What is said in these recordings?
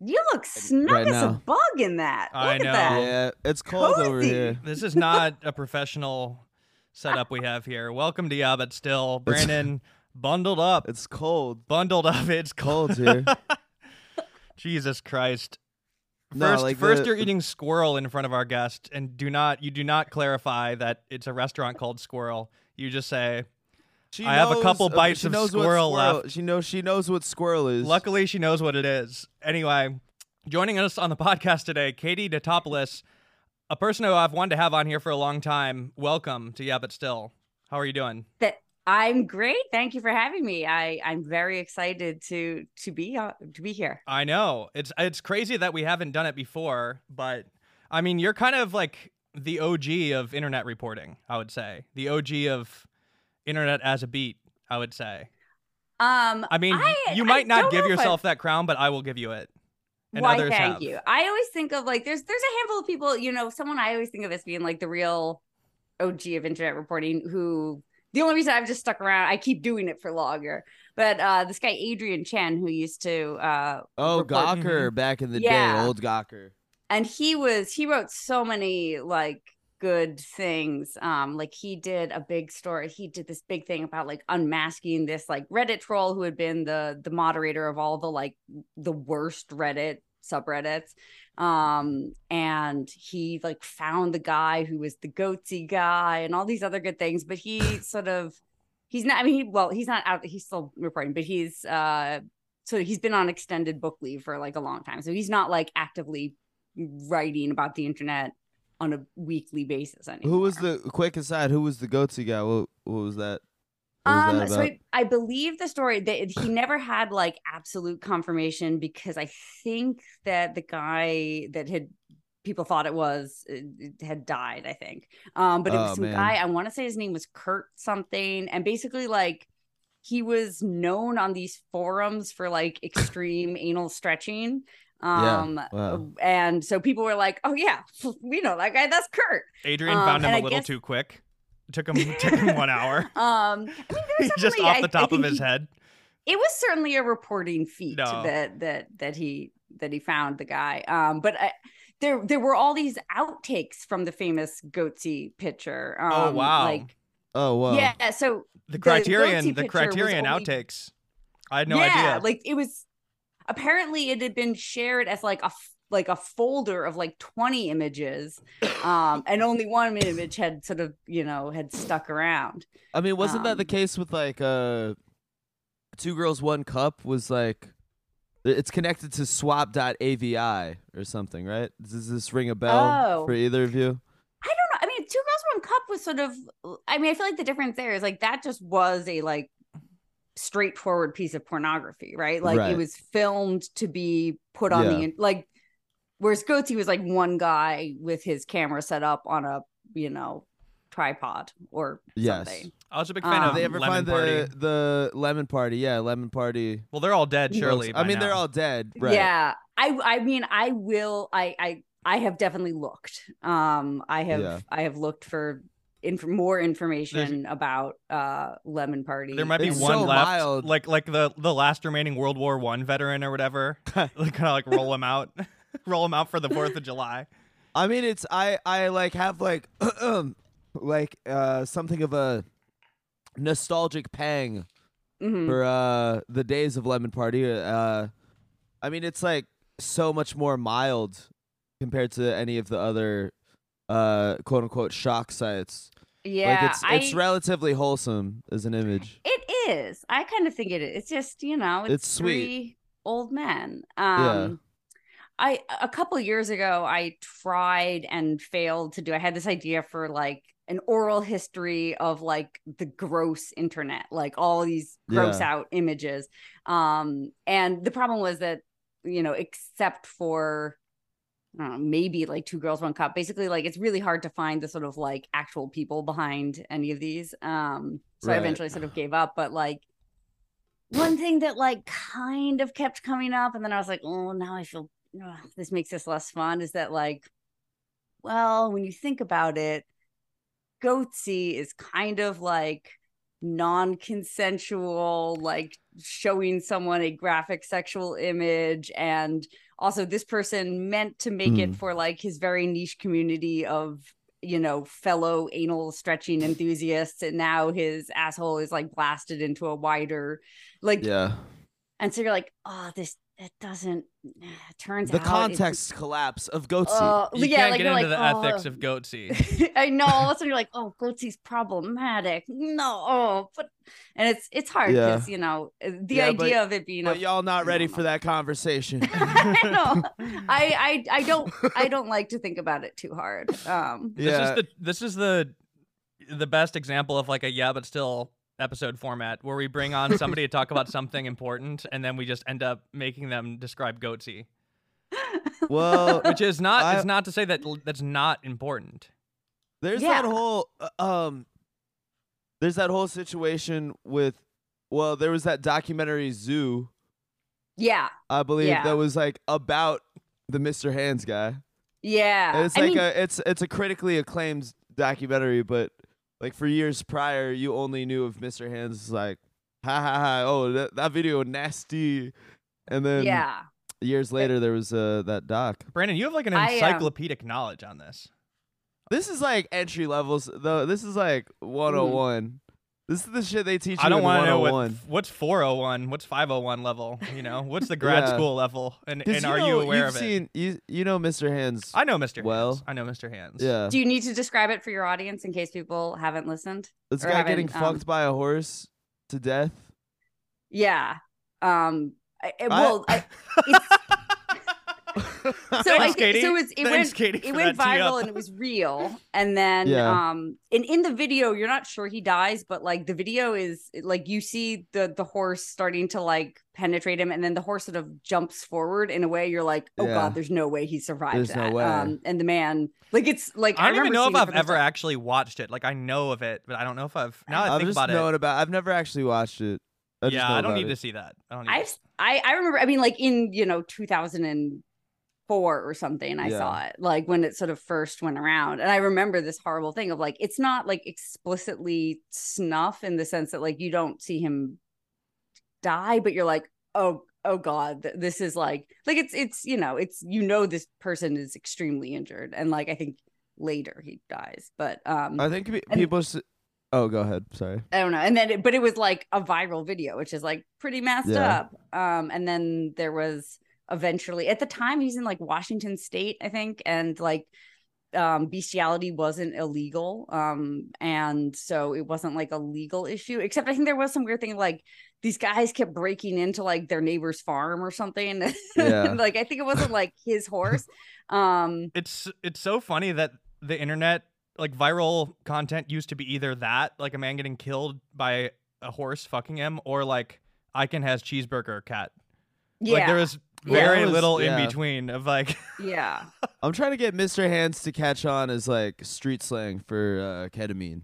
You look snug Right as a bug in that. Look I at know. that. Yeah, it's cold over here. This is not a professional setup we have here. Welcome to Yeah, but still, Brandon, bundled up, It's cold. bundled up. It's Cold here. Jesus Christ. No, First, like first the- you're eating squirrel in front of our guest, and do not you do not clarify that it's a restaurant called Squirrel. You just say, She I have a couple bites she of knows what squirrel left. She knows. She knows what squirrel is. Luckily, she knows what it is. Anyway, joining us on the podcast today, Katie Notopoulos, a person who I've wanted to have on here for a long time. Welcome to Yeah, but still. How are you doing? That I'm great. Thank you for having me. I I'm very excited to to be uh, to be here. I know it's it's crazy that we haven't done it before, but I mean, you're kind of like the OG of internet reporting. I would say the OG of internet as a beat. I would say. Um, I mean, I- you might not don't give know if I- yourself that crown, but I will give you it. And Why? others Thank have. you. I always think of like there's there's a handful of people. You know, someone I always think of as being like the real OG of internet reporting. Who the only reason I've just stuck around, I keep doing it for longer. But uh this guy Adrian Chen, who used to uh Oh, report- Gawker back in the Yeah. day, old Gawker. and he was he wrote so many like good things um like he did a big story he did this big thing about like unmasking this like reddit troll who had been the the moderator of all the like the worst reddit subreddits um and he like found the guy who was the goatse guy and all these other good things but he sort of he's not i mean he, well he's not out he's still reporting but he's uh so he's been on extended book leave for like a long time so he's not like actively writing about the internet on a weekly basis anymore. Who was the quick aside? Who was the goatse guy? What, what was that? What was um that so? I, I believe the story that he never had like absolute confirmation because I think that the guy that had people thought it was uh, had died I think um but it was Oh, some man. guy I want to say his name was Kurt something and basically like he was known on these forums for like extreme anal stretching Yeah, um wow. and so people were like oh yeah we know that guy that's Kurt Adrian Um, found him and a I little guess- too quick. It took him took him one hour. um I mean there's just off I- the I top of his he- head. it was certainly a reporting feat No. that that that he that he found the guy um but I, there there were all these outtakes from the famous goatse pitcher um, oh wow. like Oh wow. yeah so the the criterion goatee the criterion only- outtakes. I had no yeah idea. like it was apparently it had been shared as like a like a folder of like 20 images um and only one image had sort of you know had stuck around I mean, wasn't that the Um, case with like uh, two girls one cup was like, it's connected to swap.avi or something, right? Does this ring a bell Oh. for either of you? I don't know. I mean, Two Girls One Cup was sort of. I mean, I feel like the difference there is like that just was a like straightforward piece of pornography, right? Like Right. it was filmed to be put on Yeah. the like. Whereas Goatee was like one guy with his camera set up on a you know tripod or Yes. something. I was a big fan Um, of they ever Lemon find Party. the the lemon party? Yeah, lemon party. Well, they're all dead, surely. I by mean, they're all dead. Right. Yeah, I I mean I will I I I have definitely looked. Um, I have Yeah. I have looked for. Inf- more information about uh lemon party There might be It's one so left, mild. like like the the last remaining World War One veteran or whatever. like kind of like roll him out, roll him out for the Fourth of July. I mean, it's I I like have like like uh something of a nostalgic pang Mhm. for uh the days of lemon party. Uh, I mean, it's like so much more mild compared to any of the other uh quote unquote shock sites. Yeah, like it's it's I- relatively wholesome as an image. it is. I kind of think it is. It's just you know, it's, It's sweet. three old men. Yeah. Um, I a couple years ago I tried and failed to do. I had this idea for like an oral history of like the gross internet, like all these gross Yeah. out images. Um, and the problem was that you know, except for know, maybe like two girls one cup basically like it's really hard to find the sort of like actual people behind any of these um so i eventually sort of gave up but like one thing that like kind of kept coming up and then i was like oh now i feel this makes this less fun is that like well when you think about it goatse is kind of like non-consensual like showing someone a graphic sexual image and also this person meant to make it Mm. for like his very niche community of you know fellow anal stretching enthusiasts and now his asshole is like blasted into a wider like Yeah. and so you're like oh this it doesn't turns The out it's- context collapse of Goatse. uh, You yeah can't like get you're into like, the oh. ethics of goatse. I know. All of a sudden you're like, oh, Goatse's problematic. No, oh, but and it's it's hard Yeah. because you know uh, the Yeah, but- idea of it being but a y'all not ready for that conversation. I know. I, I I don't I don't like to think about it too hard. Um This is the this is the the best example of like a yeah but still episode format where we bring on somebody to talk about something important and then we just end up making them describe goatse. well, Which is not I- it's not to say that that's not important. There's Yeah. that whole uh, um there's that whole situation with well, there was that documentary Zoo, yeah. I believe, Yeah. that was like about the Mr. Hands guy. Yeah. And it's I like mean, a it's it's a critically acclaimed documentary, but like for years prior you only knew of Mr. Hands like ha ha ha oh that, that video nasty and then yeah. years later there was uh that doc. Brandon, you have like an I, um, encyclopedic knowledge on this. This is like entry levels though. This is like 101. This is the shit they teach you I don't want to know what what's 401, what's 501 level, you know? What's the grad Yeah. school level? And 'Cause and are know, you aware you've of seen, You you know Mr. Hands. I know Mr. well. Hands. I know Mr. Hands. yeah. Do you need to describe it for your audience in case people haven't listened? This or guy haven't, getting um, fucked by a horse to death. Yeah. Um I, I- I- well, I, it's, so I Thanks, think Katie. so. It, was, it Thanks, went Katie, it went viral and it was real. And then Yeah. um, and in the video, you're not sure he dies, but like the video is like you see the the horse starting to like penetrate him, and then the horse sort of jumps forward in a way you're like, oh Yeah. god, there's no way he survived There's no way. Um, and the man, like it's like I don't even know if I've ever time. actually watched it. Like I know of it, but I don't know if I've now that I I've think just about known it. about. I've never actually watched it. I yeah, I don't need it. to see that. I don't need I've to- I I remember. I mean, like in you know 2004 or something. I Yeah. saw it like when it sort of first went around, and I remember this horrible thing of like it's not like explicitly snuff in the sense that like you don't see him die, but you're like, oh oh god, this is like like it's it's you know it's you know this person is extremely injured, and like I think later he dies, but um I think pe- And- people. s- Oh, go ahead. Sorry. I don't know. And then, it, but it was like a viral video, which is like pretty messed Yeah. up. Um, and then there was eventually at the time he's in like Washington State, I think, and like um bestiality wasn't illegal um and so it wasn't like a legal issue except i think there was some weird thing like these guys kept breaking into like their neighbor's farm or something Yeah. like i think it wasn't like his horse um it's it's so funny that the internet like viral content used to be either that like a man getting killed by a horse fucking him or like I Can Has Cheezburger cat. yeah Like there was Yeah. Very was- little yeah. in between of like yeah I'm trying to get Mr. Hands to catch on as like street slang for uh, ketamine.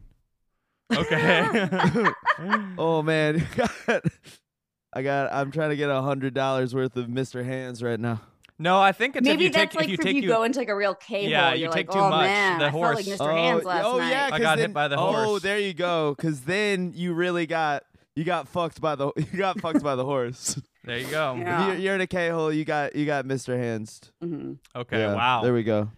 okay. Oh man, I got. I'm trying to get a hundred dollars worth of Mr. Hands right now. no, I think it's Maybe if you that's take like if you if you, you go into like a real K Yeah, hole. you You're take like, too oh much, man, the I felt like horse- Mr. Hands last oh night. yeah, I 'cause got hit by the horse. Oh, there you go. Cause then you really got you got fucked by the you got fucked by the horse. There you go. Yeah. If you're, you're in a K hole. You got you got Mr. Hands. Mhm. Okay, Yeah, wow. There we go.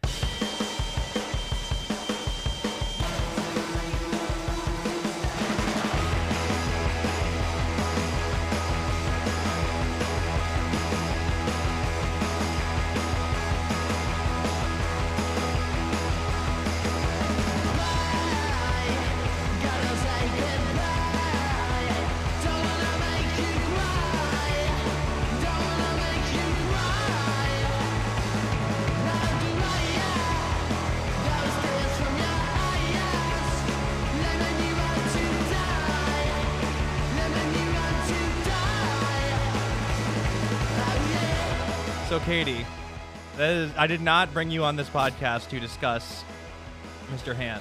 So Katie, that is I did not bring you on this podcast to discuss Mr. Hands.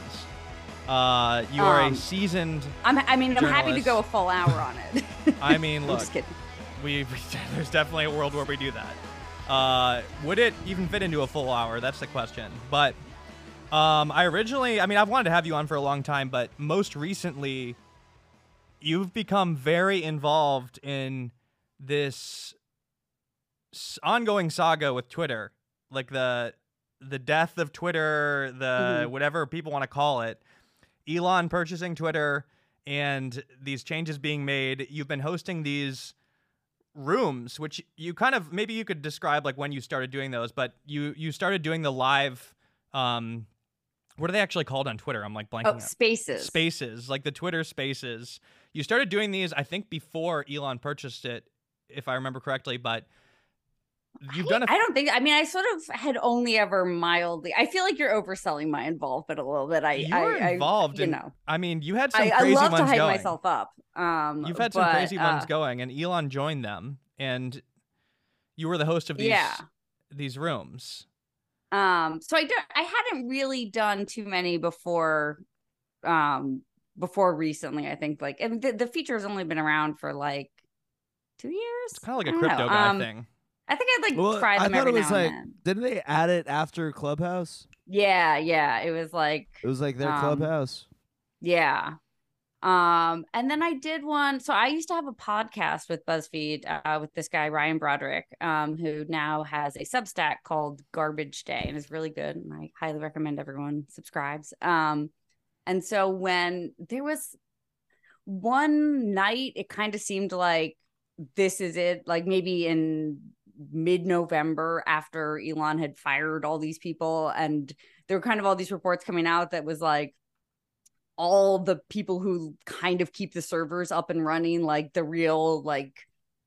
Uh, you are a Um, seasoned. I'm, I mean, I'm happy to go a full hour on it. I mean, look, we there's definitely a world where we do that. Uh, would it even fit into a full hour? That's the question. But um, I originally, I mean, I've wanted to have you on for a long time, but most recently, you've become very involved in this ongoing saga with Twitter, like the the death of Twitter, the Mhm. whatever people want to call it, Elon purchasing Twitter, and these changes being made. You've been hosting these rooms, which you kind of maybe you could describe like when you started doing those, but you you started doing the live. Um, what are they actually called on Twitter? I'm like blanking. Oh, out. spaces. Spaces, like the Twitter Spaces. You started doing these, I think, before Elon purchased it, if I remember correctly. But you've I- done I don't think. I mean, I sort of had only ever mildly. I feel like you're overselling my involvement a little bit. I, You I, were I- involved you in- know, I mean, you had some I, I crazy love ones to hype going. myself up. Um, You've had some but, crazy ones uh, going, and Elon joined them, and you were the host of these Yeah. these rooms. Um, so I don't. I hadn't really done too many before. Um, before recently, I think like, and the, the feature has only been around for like two years. It's kind of like a crypto know. guy Um, thing. I think I'd like Well, try I them thought every it was like, didn't they add it after Clubhouse? Yeah, yeah. It was like It was like their Um, Clubhouse. Yeah. Um, and then I did one. So I used to have a podcast with BuzzFeed uh, with this guy Ryan Broderick, um, who now has a Substack called Garbage Day and is really good. And I highly recommend everyone subscribes. Um, and so when there was one night, it kind of seemed like this is it. Like maybe in mid-November after Elon had fired all these people, and there were kind of all these reports coming out that was like all the people who kind of keep the servers up and running, like the real like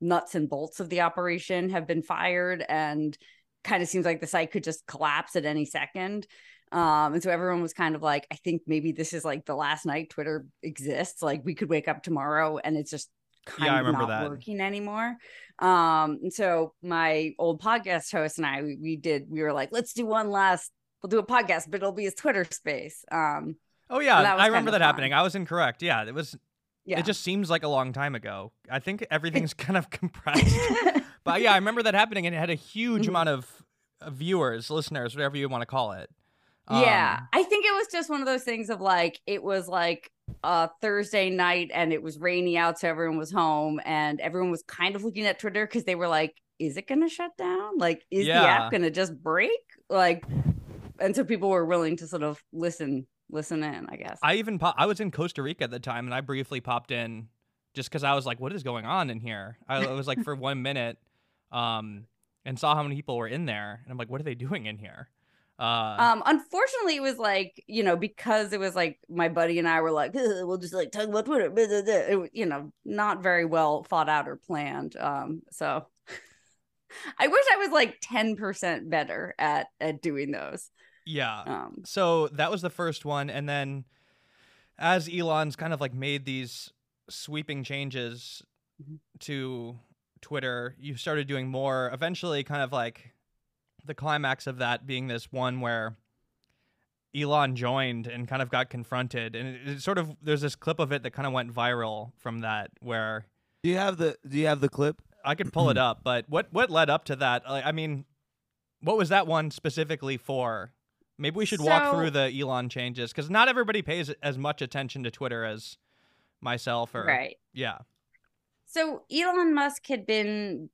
nuts and bolts of the operation, have been fired, and kind of seems like the site could just collapse at any second. Um, and so everyone was kind of like, I think maybe this is like the last night Twitter exists. Like we could wake up tomorrow and it's just kind Yeah, I of remember not that. working anymore. Um, and so my old podcast host and I, we, we did, we were like, let's do one last, we'll do a podcast, but it'll be his Twitter space. Um, Oh yeah, was I remember that fun. happening. I was incorrect. Yeah, it was. yeah. It just seems like a long time ago. I think everything's kind of compressed. but yeah, I remember that happening, and it had a huge Mhm. amount of viewers, listeners, whatever you want to call it. yeah. Um, I think it was just one of those things of like, it was like a Thursday night and it was rainy out. So everyone was home and everyone was kind of looking at Twitter because they were like, is it going to shut down? Like, is the app going to just break? Like, and so people were willing to sort of listen, listen in, I guess. I even pop- I was in Costa Rica at the time, and I briefly popped in just because I was like, "What is going on in here?" I was like for one minute, um, and saw how many people were in there, and I'm like, "What are they doing in here?" Uh, Um, unfortunately, it was like you know because it was like my buddy and I were like, we'll just like talk about Twitter. blah, blah, blah." It, you know, not very well thought out or planned. Um, so I wish I was like ten percent better at at doing those. yeah. Um, So that was the first one, and then as Elon's kind of like made these sweeping changes Mhm. to Twitter, you started doing more. Eventually, kind of like the climax of that being this one where Elon joined and kind of got confronted, and it, it sort of there's this clip of it that kind of went viral from that where Do you have the Do you have the clip? I could pull it up, but what what led up to that? Like, I mean, what was that one specifically for? Maybe we should walk through the Elon changes because not everybody pays as much attention to Twitter as myself or right. yeah. So Elon Musk had been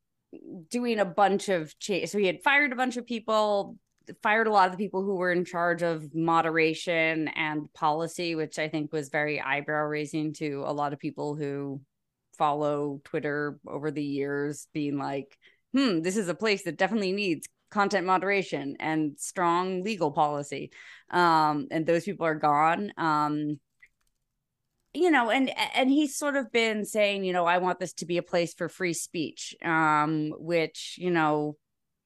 doing a bunch of change. So he had fired a bunch of people, fired a lot of the people who were in charge of moderation and policy, which I think was very eyebrow raising to a lot of people who follow Twitter over the years, being like, hmm, this is a place that definitely needs content moderation and strong legal policy. Um, and those people are gone. Um, you know and and he's sort of been saying you know i want this to be a place for free speech um which you know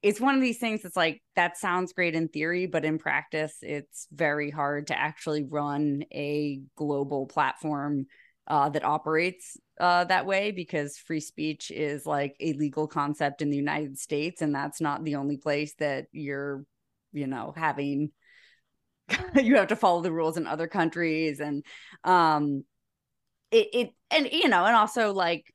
it's one of these things that's like that sounds great in theory but in practice it's very hard to actually run a global platform uh, that operates uh, that way because free speech is like a legal concept in the united states and that's not the only place that you're you know having you have to follow the rules in other countries and um it, it and you know and also like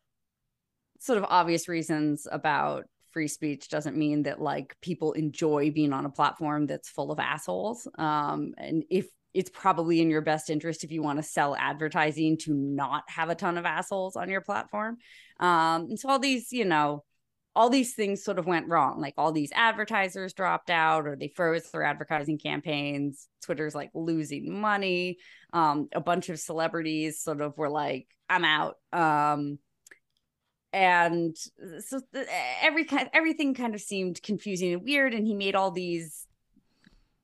sort of obvious reasons about free speech doesn't mean that like people enjoy being on a platform that's full of assholes. Um and if it's probably in your best interest if you want to sell advertising to not have a ton of assholes on your platform. Um and so all these you know all these things sort of went wrong. Like all these advertisers dropped out or they froze their advertising campaigns. Twitter's like losing money. Um, a bunch of celebrities sort of were like, I'm out. Um, and so every kind everything kind of seemed confusing and weird and he made all these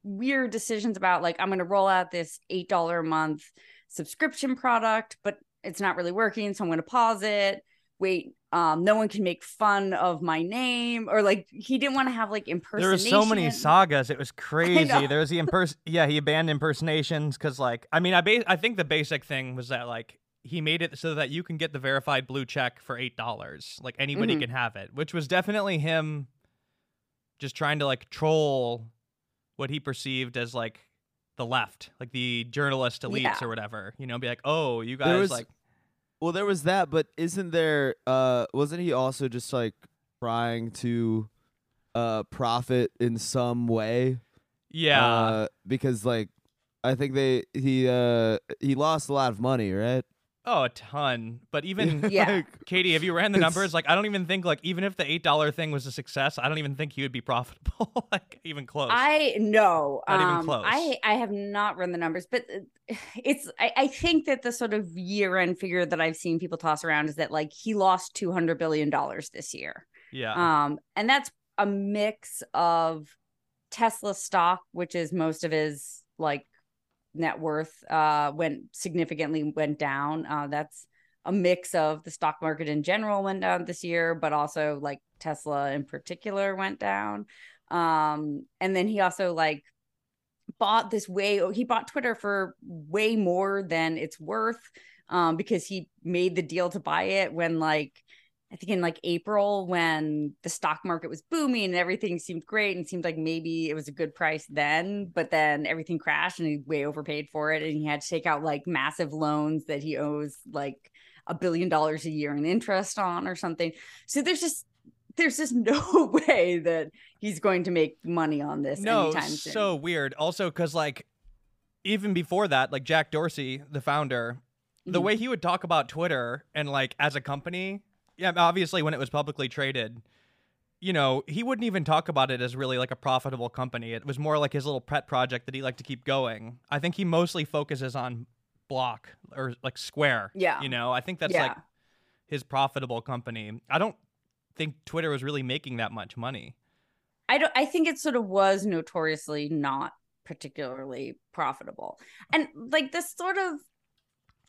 weird decisions about like i'm going to roll out this $8 a month subscription product but it's not really working so i'm going to pause it wait um no one can make fun of my name or like he didn't want to have like impersonation there were so many sagas it was crazy there was the imperson yeah he abandoned impersonations because like i mean i ba- i think the basic thing was that like he made it so that you can get the verified blue check for eight dollars. Like anybody mm-hmm. can have it, which was definitely him just trying to like troll what he perceived as like the left, like the journalist elites yeah. or whatever. You know, be like, oh, you guys was, like. Well, there was that, but isn't there? uh Wasn't he also just like trying to uh profit in some way? Yeah, uh, because like I think they he uh he lost a lot of money, right? Oh, a ton. But even yeah. like, Katie, have you ran the numbers? Like, I don't even think like even if the eight dollar thing was a success, I don't even think he would be profitable. like even close. I know. Not um, even close. I I have not run the numbers, but uh, it's I, I think that the sort of year end figure that I've seen people toss around is that like he lost two hundred billion dollars this year. Yeah. Um, and that's a mix of Tesla stock, which is most of his like net worth uh, went significantly went down. Uh, that's a mix of the stock market in general went down this year, but also like Tesla in particular went down. Um, and then he also like bought this way he bought Twitter for way more than it's worth um, because he made the deal to buy it when like I think in like April when the stock market was booming and everything seemed great and seemed like maybe it was a good price then, but then everything crashed and he way overpaid for it and he had to take out like massive loans that he owes like a billion dollars a year in interest on or something. So there's just there's just no way that he's going to make money on this no, anytime soon. So weird. Also, because like even before that, like Jack Dorsey, the founder, the mm-hmm. way he would talk about Twitter and like as a company yeah, obviously when it was publicly traded, you know, he wouldn't even talk about it as really like a profitable company. It was more like his little pet project that he liked to keep going. I think he mostly focuses on Block or like Square. Yeah. You know, I think that's yeah. like his profitable company. I don't think Twitter was really making that much money. I don't I think it sort of was notoriously not particularly profitable. And like this sort of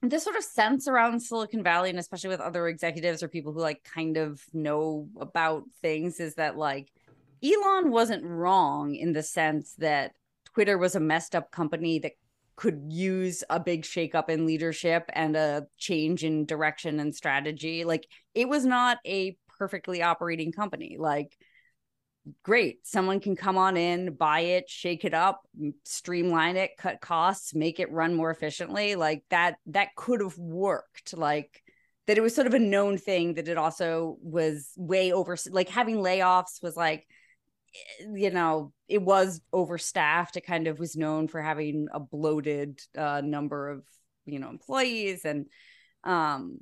this sort of sense around Silicon Valley, and especially with other executives or people who like kind of know about things, is that like Elon wasn't wrong in the sense that Twitter was a messed up company that could use a big shakeup in leadership and a change in direction and strategy. Like it was not a perfectly operating company. Like great. Someone can come on in, buy it, shake it up, streamline it, cut costs, make it run more efficiently. Like that, that could have worked. Like that it was sort of a known thing that it also was way over, like having layoffs was like, eh, you know, it was overstaffed. It kind of was known for having a bloated uh, number of, you know, employees. And, um,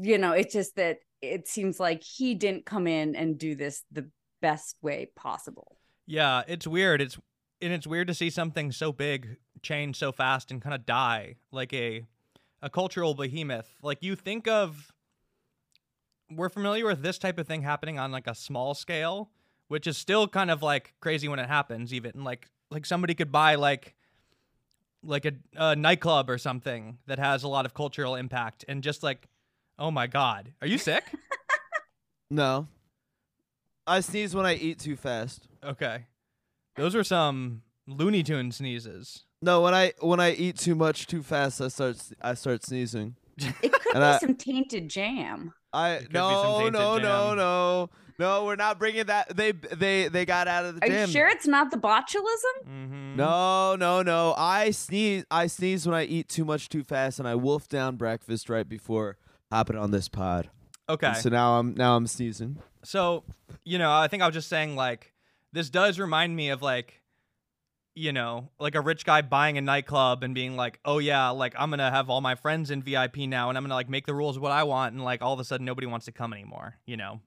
you know, it's just that it seems like he didn't come in and do this the best way possible. Yeah, it's weird. It's and it's weird to see something so big change so fast and kind of die like a a cultural behemoth. Like you think of we're familiar with this type of thing happening on like a small scale, which is still kind of like crazy when it happens even like like somebody could buy like like a, a nightclub or something that has a lot of cultural impact and just like oh my god, are you sick? no. I sneeze when I eat too fast. Okay. Those are some Looney Tune sneezes. No, when I when I eat too much too fast, I start I start sneezing. It could be I, some tainted jam. I no no jam. no no no. We're not bringing that. They they they got out of the Are gym. you sure it's not the botulism? Mm-hmm. No no no. I sneeze. I sneeze when I eat too much too fast, and I wolf down breakfast right before hopping on this pod. Okay. And so now I'm now I'm sneezing. So, you know, I think I was just saying like this does remind me of like you know, like a rich guy buying a nightclub and being like, "Oh yeah, like I'm going to have all my friends in VIP now and I'm going to like make the rules what I want." And like all of a sudden nobody wants to come anymore, you know.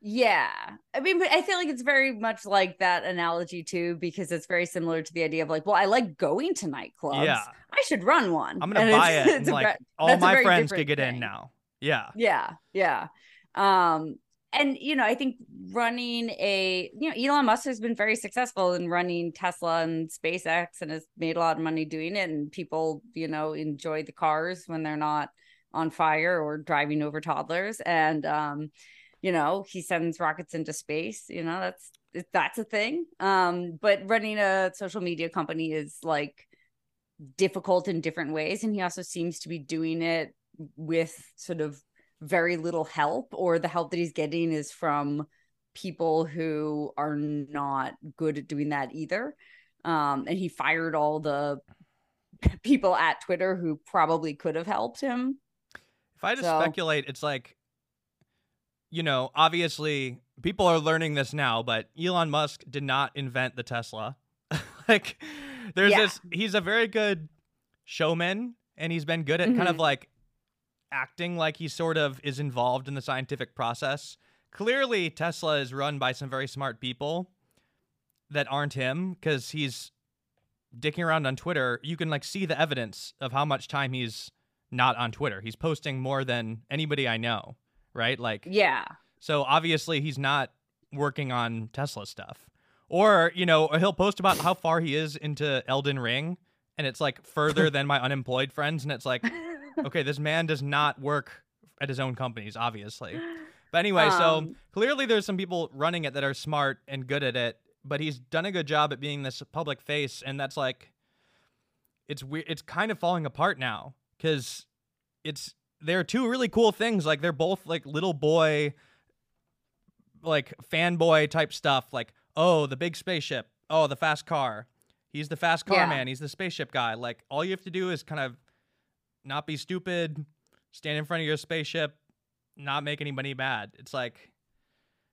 Yeah. I mean, but I feel like it's very much like that analogy too, because it's very similar to the idea of like, well, I like going to nightclubs. Yeah. I should run one. I'm gonna And buy it's- it. it's And, like all my friends could get in now. Yeah. Yeah, yeah. Um, and you know, I think running a you know, Elon Musk has been very successful in running Tesla and SpaceX and has made a lot of money doing it. And people, you know, enjoy the cars when they're not on fire or driving over toddlers. And um, you know, he sends rockets into space, you know, that's that's a thing. Um, but running a social media company is like difficult in different ways. And he also seems to be doing it with sort of very little help, or the help that he's getting is from people who are not good at doing that either. Um, and he fired all the people at Twitter who probably could have helped him. If I just So- speculate, it's like, you know, obviously people are learning this now, but Elon Musk did not invent the Tesla. like, there's Yeah. this, he's a very good showman and he's been good at kind of Mhm. like acting like he sort of is involved in the scientific process. Clearly, Tesla is run by some very smart people that aren't him because he's dicking around on Twitter. You can like see the evidence of how much time he's not on Twitter. He's posting more than anybody I know, right? Like, Yeah. so obviously he's not working on Tesla stuff. Or, you know, he'll post about how far he is into Elden Ring and it's like further than my unemployed friends and it's like, okay, this man does not work at his own companies, obviously. But anyway, so Um, clearly there's some people running it that are smart and good at it, but he's done a good job at being this public face and that's like it's weird it's kind of falling apart now cuz it's they're two really cool things like they're both like little boy like fanboy type stuff like oh the big spaceship oh the fast car he's the fast car Yeah. man he's the spaceship guy like all you have to do is kind of not be stupid stand in front of your spaceship not make anybody mad it's like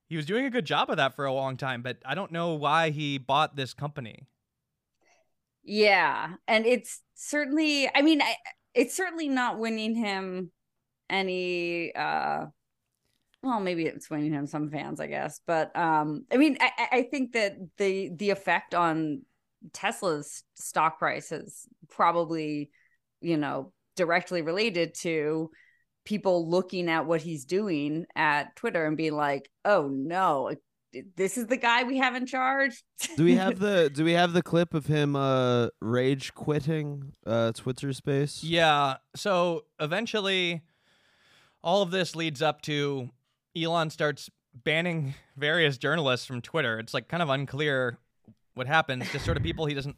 he was doing a good job of that for a long time but i don't know why he bought this company Yeah, and it's certainly I mean, I, it's certainly not winning him any uh well, maybe it's winning him some fans, I guess. But um I mean, I I- think that the the effect on Tesla's stock price is probably, you know, directly related to people looking at what he's doing at Twitter and being like, "Oh no, this is the guy we have in charge." Do we have the Do we have the clip of him uh rage quitting uh Twitter space? Yeah. So eventually, all of this leads up to Elon starts banning various journalists from Twitter. It's like kind of unclear what happens. Just sort of people he doesn't.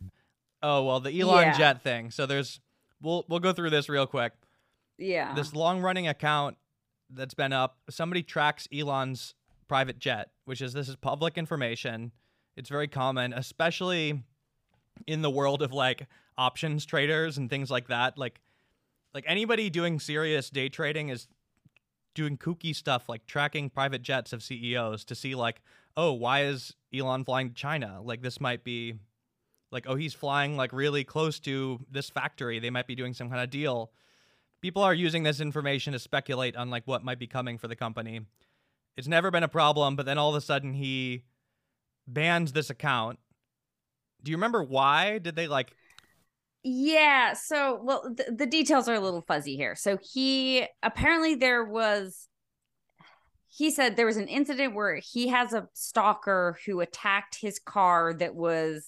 Oh well, the Elon Yeah. Jet thing. So there's we'll we'll go through this real quick. yeah. This long running account that's been up. Somebody tracks Elon's private jet, which is this is public information. It's very common, especially in the world of like options traders and things like that. Like like anybody doing serious day trading is doing kooky stuff like tracking private jets of CEOs to see like, oh, why is Elon flying to China? Like this might be like, oh, he's flying like really close to this factory. They might be doing some kind of deal. People are using this information to speculate on like what might be coming for the company. It's never been a problem, but then all of a sudden he bans this account. Do you remember why? Did they like Yeah. So, well, th- the details are a little fuzzy here. So, he apparently there was, he said there was an incident where he has a stalker who attacked his car that was,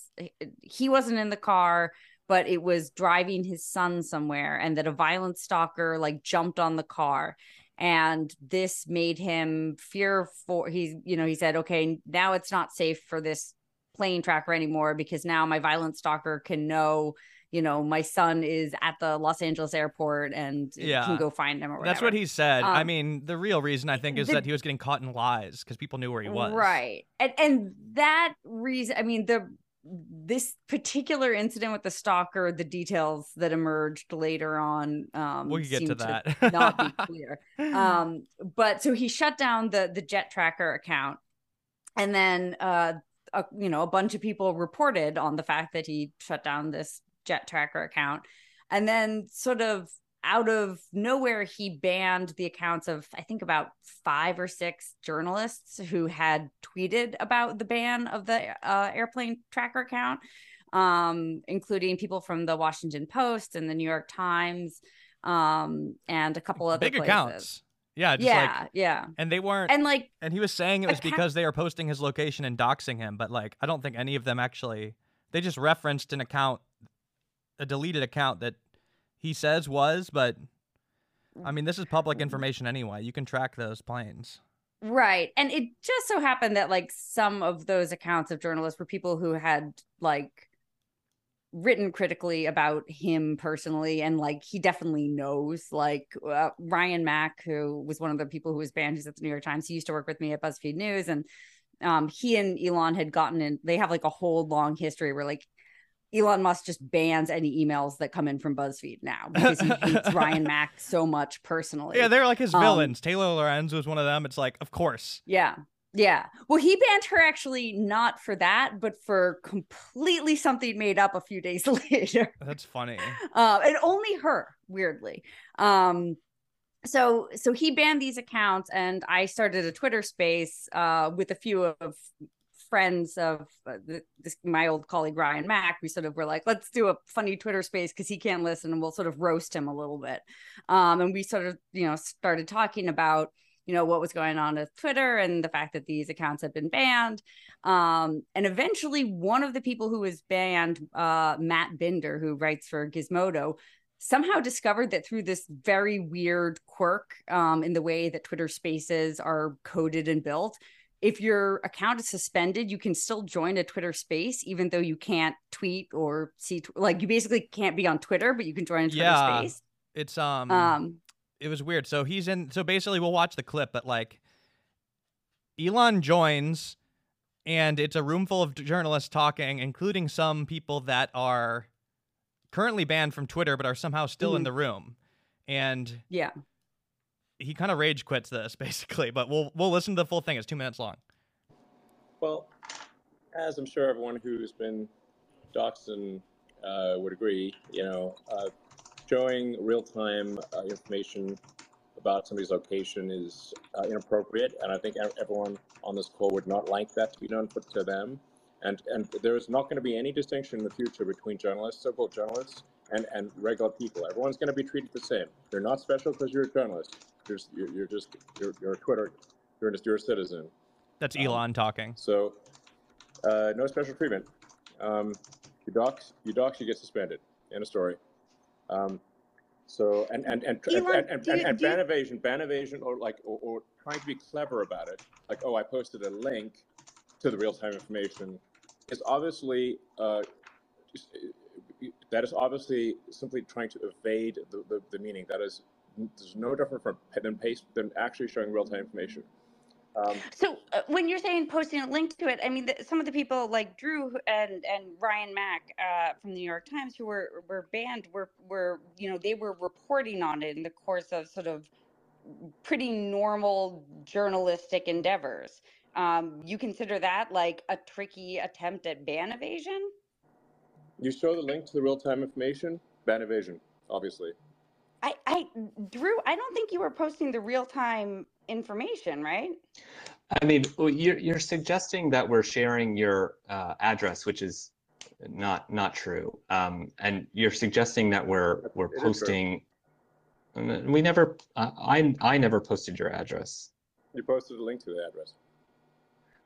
he wasn't in the car, but it was driving his son somewhere, and that a violent stalker like jumped on the car. And this made him fear for, he's, you know, he said, okay, now it's not safe for this plane tracker anymore because now my violent stalker can know you know, my son is at the Los Angeles airport and Yeah. can go find him or whatever. That's what he said. I Um, mean, the real reason I think is the- that he was getting caught in lies because people knew where he was. Right. And and that reason I mean the this particular incident with the stalker, the details that emerged later on um We could get to that. not be clear. Um but so he shut down the the jet tracker account and then uh a, you know a bunch of people reported on the fact that he shut down this jet tracker account and then sort of out of nowhere, he banned the accounts of, I think, about five or six journalists who had tweeted about the ban of the uh, airplane tracker account, um, including people from the Washington Post and the New York Times, um, and a couple other big places. accounts. Yeah, just Yeah, like, yeah. and they weren't. And like, And he was saying it was Account- because they are posting his location and doxing him, but like I don't think any of them actually. They just referenced an account, a deleted account that he says was, but I mean this is public information anyway. You can track those planes. Right. And it just so happened that like some of those accounts of journalists were people who had like written critically about him personally and like he definitely knows like uh, Ryan Mac who was one of the people who was banned who's at the New York Times he used to work with me at BuzzFeed News and um he and Elon had gotten in they have like a whole long history where like Elon Musk just bans any emails that come in from BuzzFeed now because he hates Ryan Mac so much personally. Yeah, they're like his Um, villains. Taylor Lorenz was one of them. It's like, of course. Yeah. Yeah. Well, he banned her actually not for that, but for completely something made up a few days later. That's funny. Uh, and only her, weirdly. Um, so so he banned these accounts, and I started a Twitter space uh, with a few of friends of uh, th- this my old colleague Ryan Mac. We sort of were like, let's do a funny Twitter space because he can't listen, and we'll sort of roast him a little bit. Um, and we sort of you know started talking about you know what was going on with Twitter and the fact that these accounts had been banned. Um, and eventually, one of the people who was banned, uh, Matt Binder, who writes for Gizmodo, somehow discovered that through this very weird quirk um, in the way that Twitter Spaces are coded and built. If your account is suspended, you can still join a Twitter space, even though you can't tweet or see, like, you basically can't be on Twitter, but you can join a Twitter Yeah. space. It's um, Um, it was weird. So he's in. So basically, we'll watch the clip, but like, Elon joins, and it's a room full of journalists talking, including some people that are currently banned from Twitter, but are somehow still in Mhm. the room. And yeah. He kind of rage quits this basically. But we'll we'll listen to the full thing. It's two minutes long. Well, as I'm sure everyone who's been and uh, would agree, you know, uh, showing real-time uh, information about somebody's location is uh, inappropriate, and I think everyone on this call would not like that to be done to them. And and there is not going to be any distinction in the future between journalists, so-called journalists, and, and regular people. Everyone's going to be treated the same. You're not special because you're a journalist. You're, just- you're, you're just you're, you're a Twitter. You're just you're a citizen. That's Um, Elon talking. So, uh, no special treatment. Um, you dox, you dox, you get suspended. End of story. Um, so, and and and and, Elon, and, and, do you- and do you- ban evasion, ban evasion, or like, or, or trying to be clever about it, like, oh, I posted a link to the real-time information, is obviously uh, just, uh, that is obviously simply trying to evade the, the, the meaning. That is, there's no different from than paste than actually showing real-time information. Um, So uh, when you're saying posting a link to it, I mean, the, some of the people like Drew and and Ryan Mac uh, from the New York Times who were were banned were were you know they were reporting on it in the course of sort of pretty normal journalistic endeavors. Um, you consider that like a tricky attempt at ban evasion? You show the link to the real-time information, ban evasion, obviously. I, I, Drew, I don't think you were posting the real time information, right? I mean, you're you're suggesting that we're sharing your uh, address, which is not not true. Um, and you're suggesting that we're we're It is posting. Uh, We never. Uh, I I never posted your address. You posted a link to the address.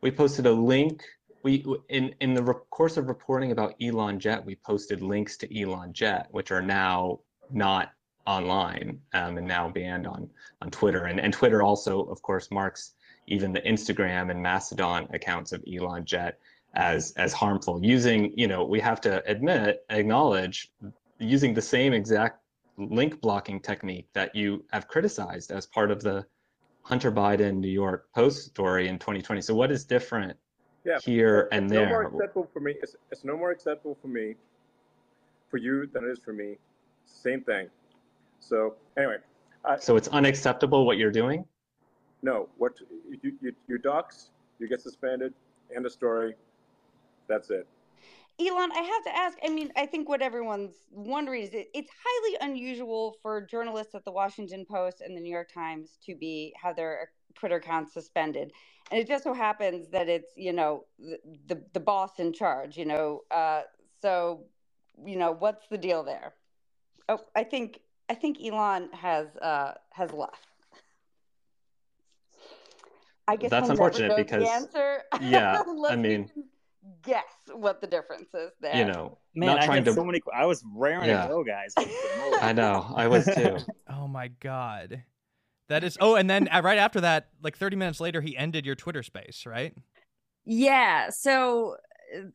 We posted a link. We in in the re- course of reporting about Elon Jet, we posted links to Elon Jet, which are now not online um, and now banned on on Twitter. And and Twitter also, of course, marks even the Instagram and Mastodon accounts of Elon Jet as as harmful. Using you know we have to admit acknowledge using the same exact link blocking technique that you have criticized as part of the Hunter Biden New York Post story in 2020. So what is different Yeah. here and It's no more there? acceptable for me. It's, it's no more acceptable for me, for you than it is for me. Same thing. So anyway, uh, So it's unacceptable what you're doing? no, what you, you you dox, you get suspended. End of story. That's it. Elon, I have to ask. I mean, I think what everyone's wondering is it, it's highly unusual for journalists at the Washington Post and the New York Times to be have their Twitter accounts suspended, and it just so happens that it's you know the the, the boss in charge. You know, uh, so you know what's the deal there? Oh, I think I think Elon has uh, has left. I guess That's we'll never unfortunate know the because- answer. yeah, I mean- guess what the difference is there. You know, Man, not I trying had to. so many. I was raring Yeah. to go, guys. I know. I was too. Oh my god. That is Oh, and then uh, right after that, like 30 minutes later he ended your Twitter space, right? Yeah. So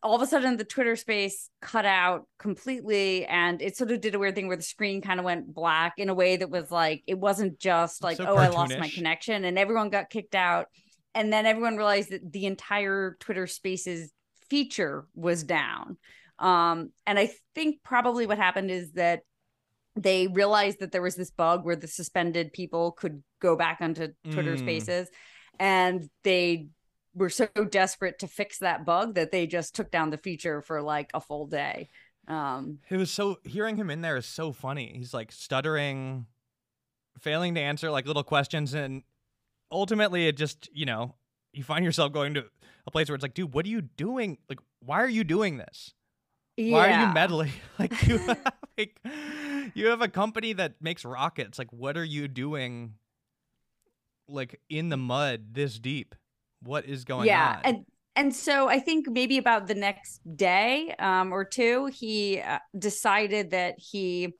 all of a sudden the Twitter space cut out completely and it sort of did a weird thing where the screen kind of went black in a way that was like it wasn't just like, So oh, I lost my connection and everyone got kicked out. And then everyone realized that the entire Twitter spaces feature was down. Um, and I think probably what happened is that they realized that there was this bug where the suspended people could go back onto Twitter Mm. spaces and they were so desperate to fix that bug that they just took down the feature for like a full day. Um, It was so hearing him in there is so funny. He's like stuttering, failing to answer like little questions, and ultimately it just you know you find yourself going to a place where it's like, dude, what are you doing? Like, why are you doing this? Why are you meddling? like you have, like you have a company that makes rockets. Like, what are you doing? Like in the mud this deep? What is going yeah, on? Yeah, and and so I think maybe about the next day um, or two, he uh, decided that he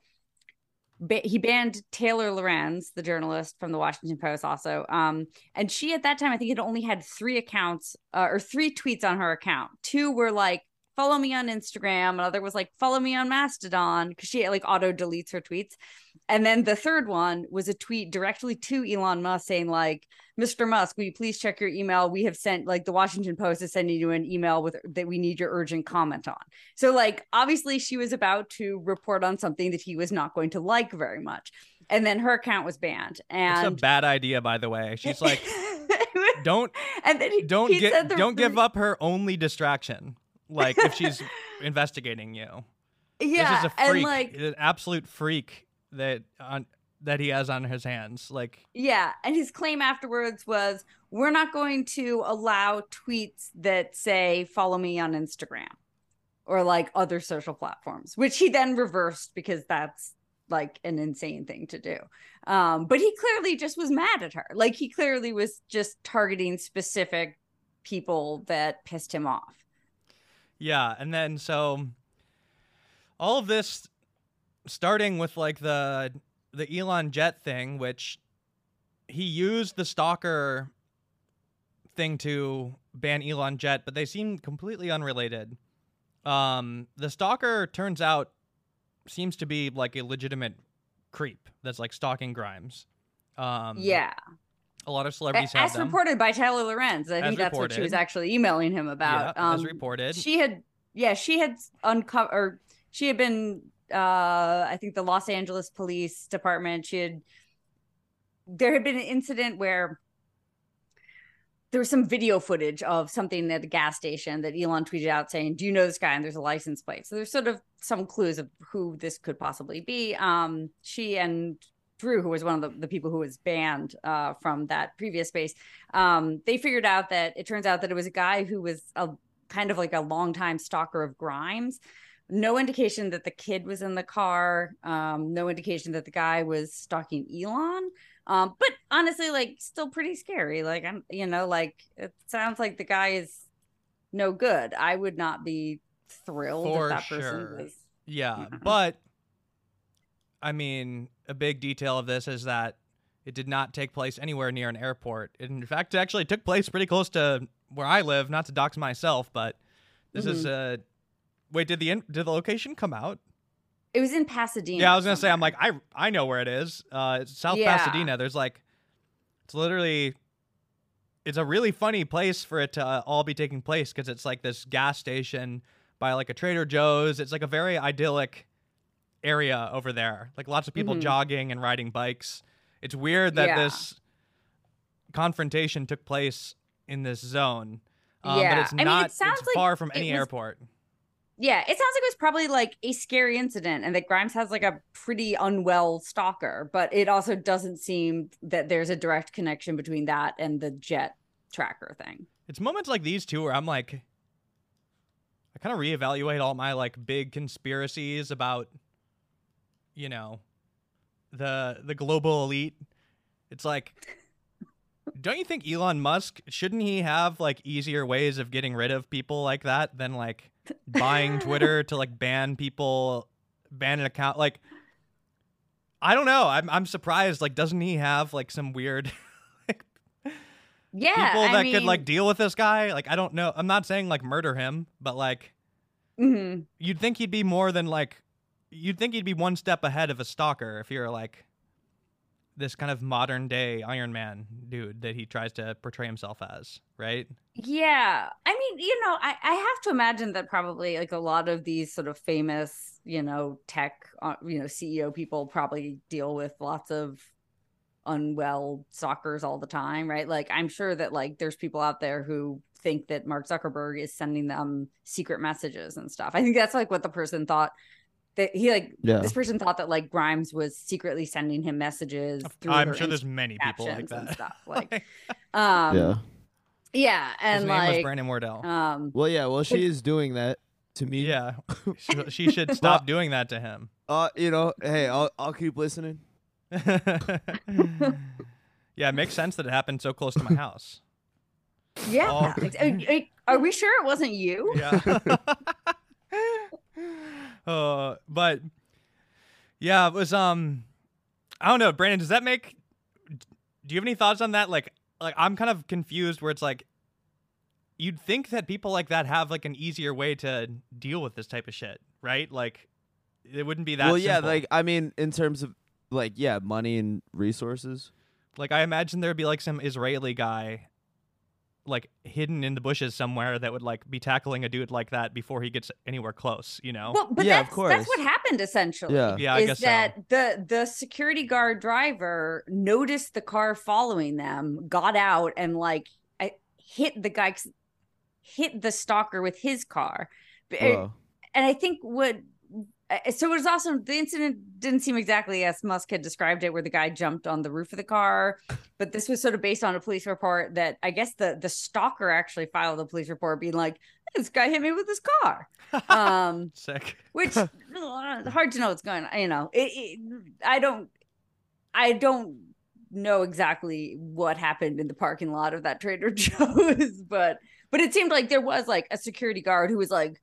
ba- he banned Taylor Lorenz, the journalist from the Washington Post, also. Um, and she at that time, I think, had only had three accounts uh, or three tweets on her account. Two were like, "Follow me on Instagram," another was like, "Follow me on Mastodon," because she like auto deletes her tweets. And then the third one was a tweet directly to Elon Musk saying like, "Mr. Musk, will you please check your email? We have sent like the Washington Post is sending you an email with that we need your urgent comment on." So like obviously she was about to report on something that he was not going to like very much. And then her account was banned. And it's a bad idea, by the way. She's like, don't and then he, don't he get the don't give up her only distraction. Like if she's investigating you. Yeah, this is a and freak, like an absolute freak that on that he has on his hands. Like Yeah, and his claim afterwards was, "We're not going to allow tweets that say follow me on Instagram or like other social platforms," which he then reversed because that's like an insane thing to do. Um, but he clearly just was mad at her. Like he clearly was just targeting specific people that pissed him off. yeah, and then so all of this starting with like the the Elon Jet thing, which he used the stalker thing to ban Elon Jet, but they seem completely unrelated. Um, the stalker turns out seems to be like a legitimate creep that's like stalking Grimes. Um, yeah, a lot of celebrities as reported by Taylor Lorenz. I As think that's what she was actually emailing him about. Yeah, as Um, reported. she had yeah she had uncovered or she had been uh i think the los angeles police department she had there had been an incident where there was some video footage of something at a gas station that elon tweeted out saying do you know this guy? And there's a license plate. So there's sort of some clues of who this could possibly be. Um she and Drew, who was one of the, the people who was banned uh, from that previous space, um, they figured out that it turns out that it was a guy who was a kind of like a longtime stalker of Grimes. No indication that the kid was in the car. Um, no indication that the guy was stalking Elon. Um, but honestly, like, still pretty scary. Like, I'm, you know, like it sounds like the guy is no good. I would not be thrilled For if that person was. Yeah, Mhm. but I mean, a big detail of this is that it did not take place anywhere near an airport. In fact, it actually took place pretty close to where I live. Not to dox myself, but this is uh Wait, did the in- did the location come out? It was in Pasadena. Yeah, I was gonna say. I'm like, I I know where it is. Uh, it's South Yeah. Pasadena. There's like, it's literally, it's a really funny place for it to uh, all be taking place because it's like this gas station by like a Trader Joe's. It's like a very idyllic area over there. Like lots of people Mhm. jogging and riding bikes. It's weird that Yeah. this confrontation took place in this zone. Um, Yeah. but it's I mean, it not. sounds like far from any was- airport. Yeah, it sounds like it was probably like a scary incident and that Grimes has like a pretty unwell stalker, but it also doesn't seem that there's a direct connection between that and the jet tracker thing. It's moments like these two where I'm like, I kind of reevaluate all my like big conspiracies about, you know, the the global elite. It's like, don't you think Elon Musk shouldn't he have like easier ways of getting rid of people like that than like buying Twitter to like ban people, ban an account? Like, I don't know. I'm I'm surprised. Like, doesn't he have like some weird? like, Yeah, people I that mean, could like deal with this guy. Like I don't know. I'm not saying like murder him, but like mhm. you'd think he'd be more than like you'd think he'd be one step ahead of a stalker if you're like this kind of modern day Iron Man dude that he tries to portray himself as, right? Yeah. I mean, you know, I, I have to imagine that probably like a lot of these sort of famous, you know, tech, uh, you know, CEO people probably deal with lots of unwell stalkers all the time, right? Like, I'm sure that like there's people out there who think that Mark Zuckerberg is sending them secret messages and stuff. I think that's like what the person thought that he like Yeah. this person thought that like Grimes was secretly sending him messages through I'm sure there's many people like captions and that. stuff, like, um yeah. yeah His and name was like Brandon Wardell. um Well, yeah. Well, she is doing that to me. yeah, she, she should stop doing that to him. Uh, you know, hey, I'll I'll keep listening. yeah, it makes sense that it happened so close to my house. Yeah. Oh. Ex- Are we sure it wasn't you? Yeah. Uh, but yeah, it was um I don't know, Brandon, does that make do you have any thoughts on that? Like like I'm kind of confused where it's like you'd think that people like that have like an easier way to deal with this type of shit, right? Like it wouldn't be that well, yeah. simple. Like, I mean, in terms of like, yeah, money and resources. Like I imagine there'd be like some Israeli guy like hidden in the bushes somewhere that would like be tackling a dude like that before he gets anywhere close, you know? Well, but Yeah, of that's that's what happened essentially. Yeah. Yeah, I is guess so. that the the security guard driver noticed the car following them, got out, and like I, hit the guy, hit the stalker with his car. Er, Whoa. and I think what so it was also the incident didn't seem exactly as Musk had described it, where the guy jumped on the roof of the car, but this was sort of based on a police report that I guess the the stalker actually filed a police report being like, "This guy hit me with his car," um, Sick. which uh, hard to know what's going on. You know, it, it, I don't, I don't know exactly what happened in the parking lot of that Trader Joe's, but but it seemed like there was like a security guard who was like,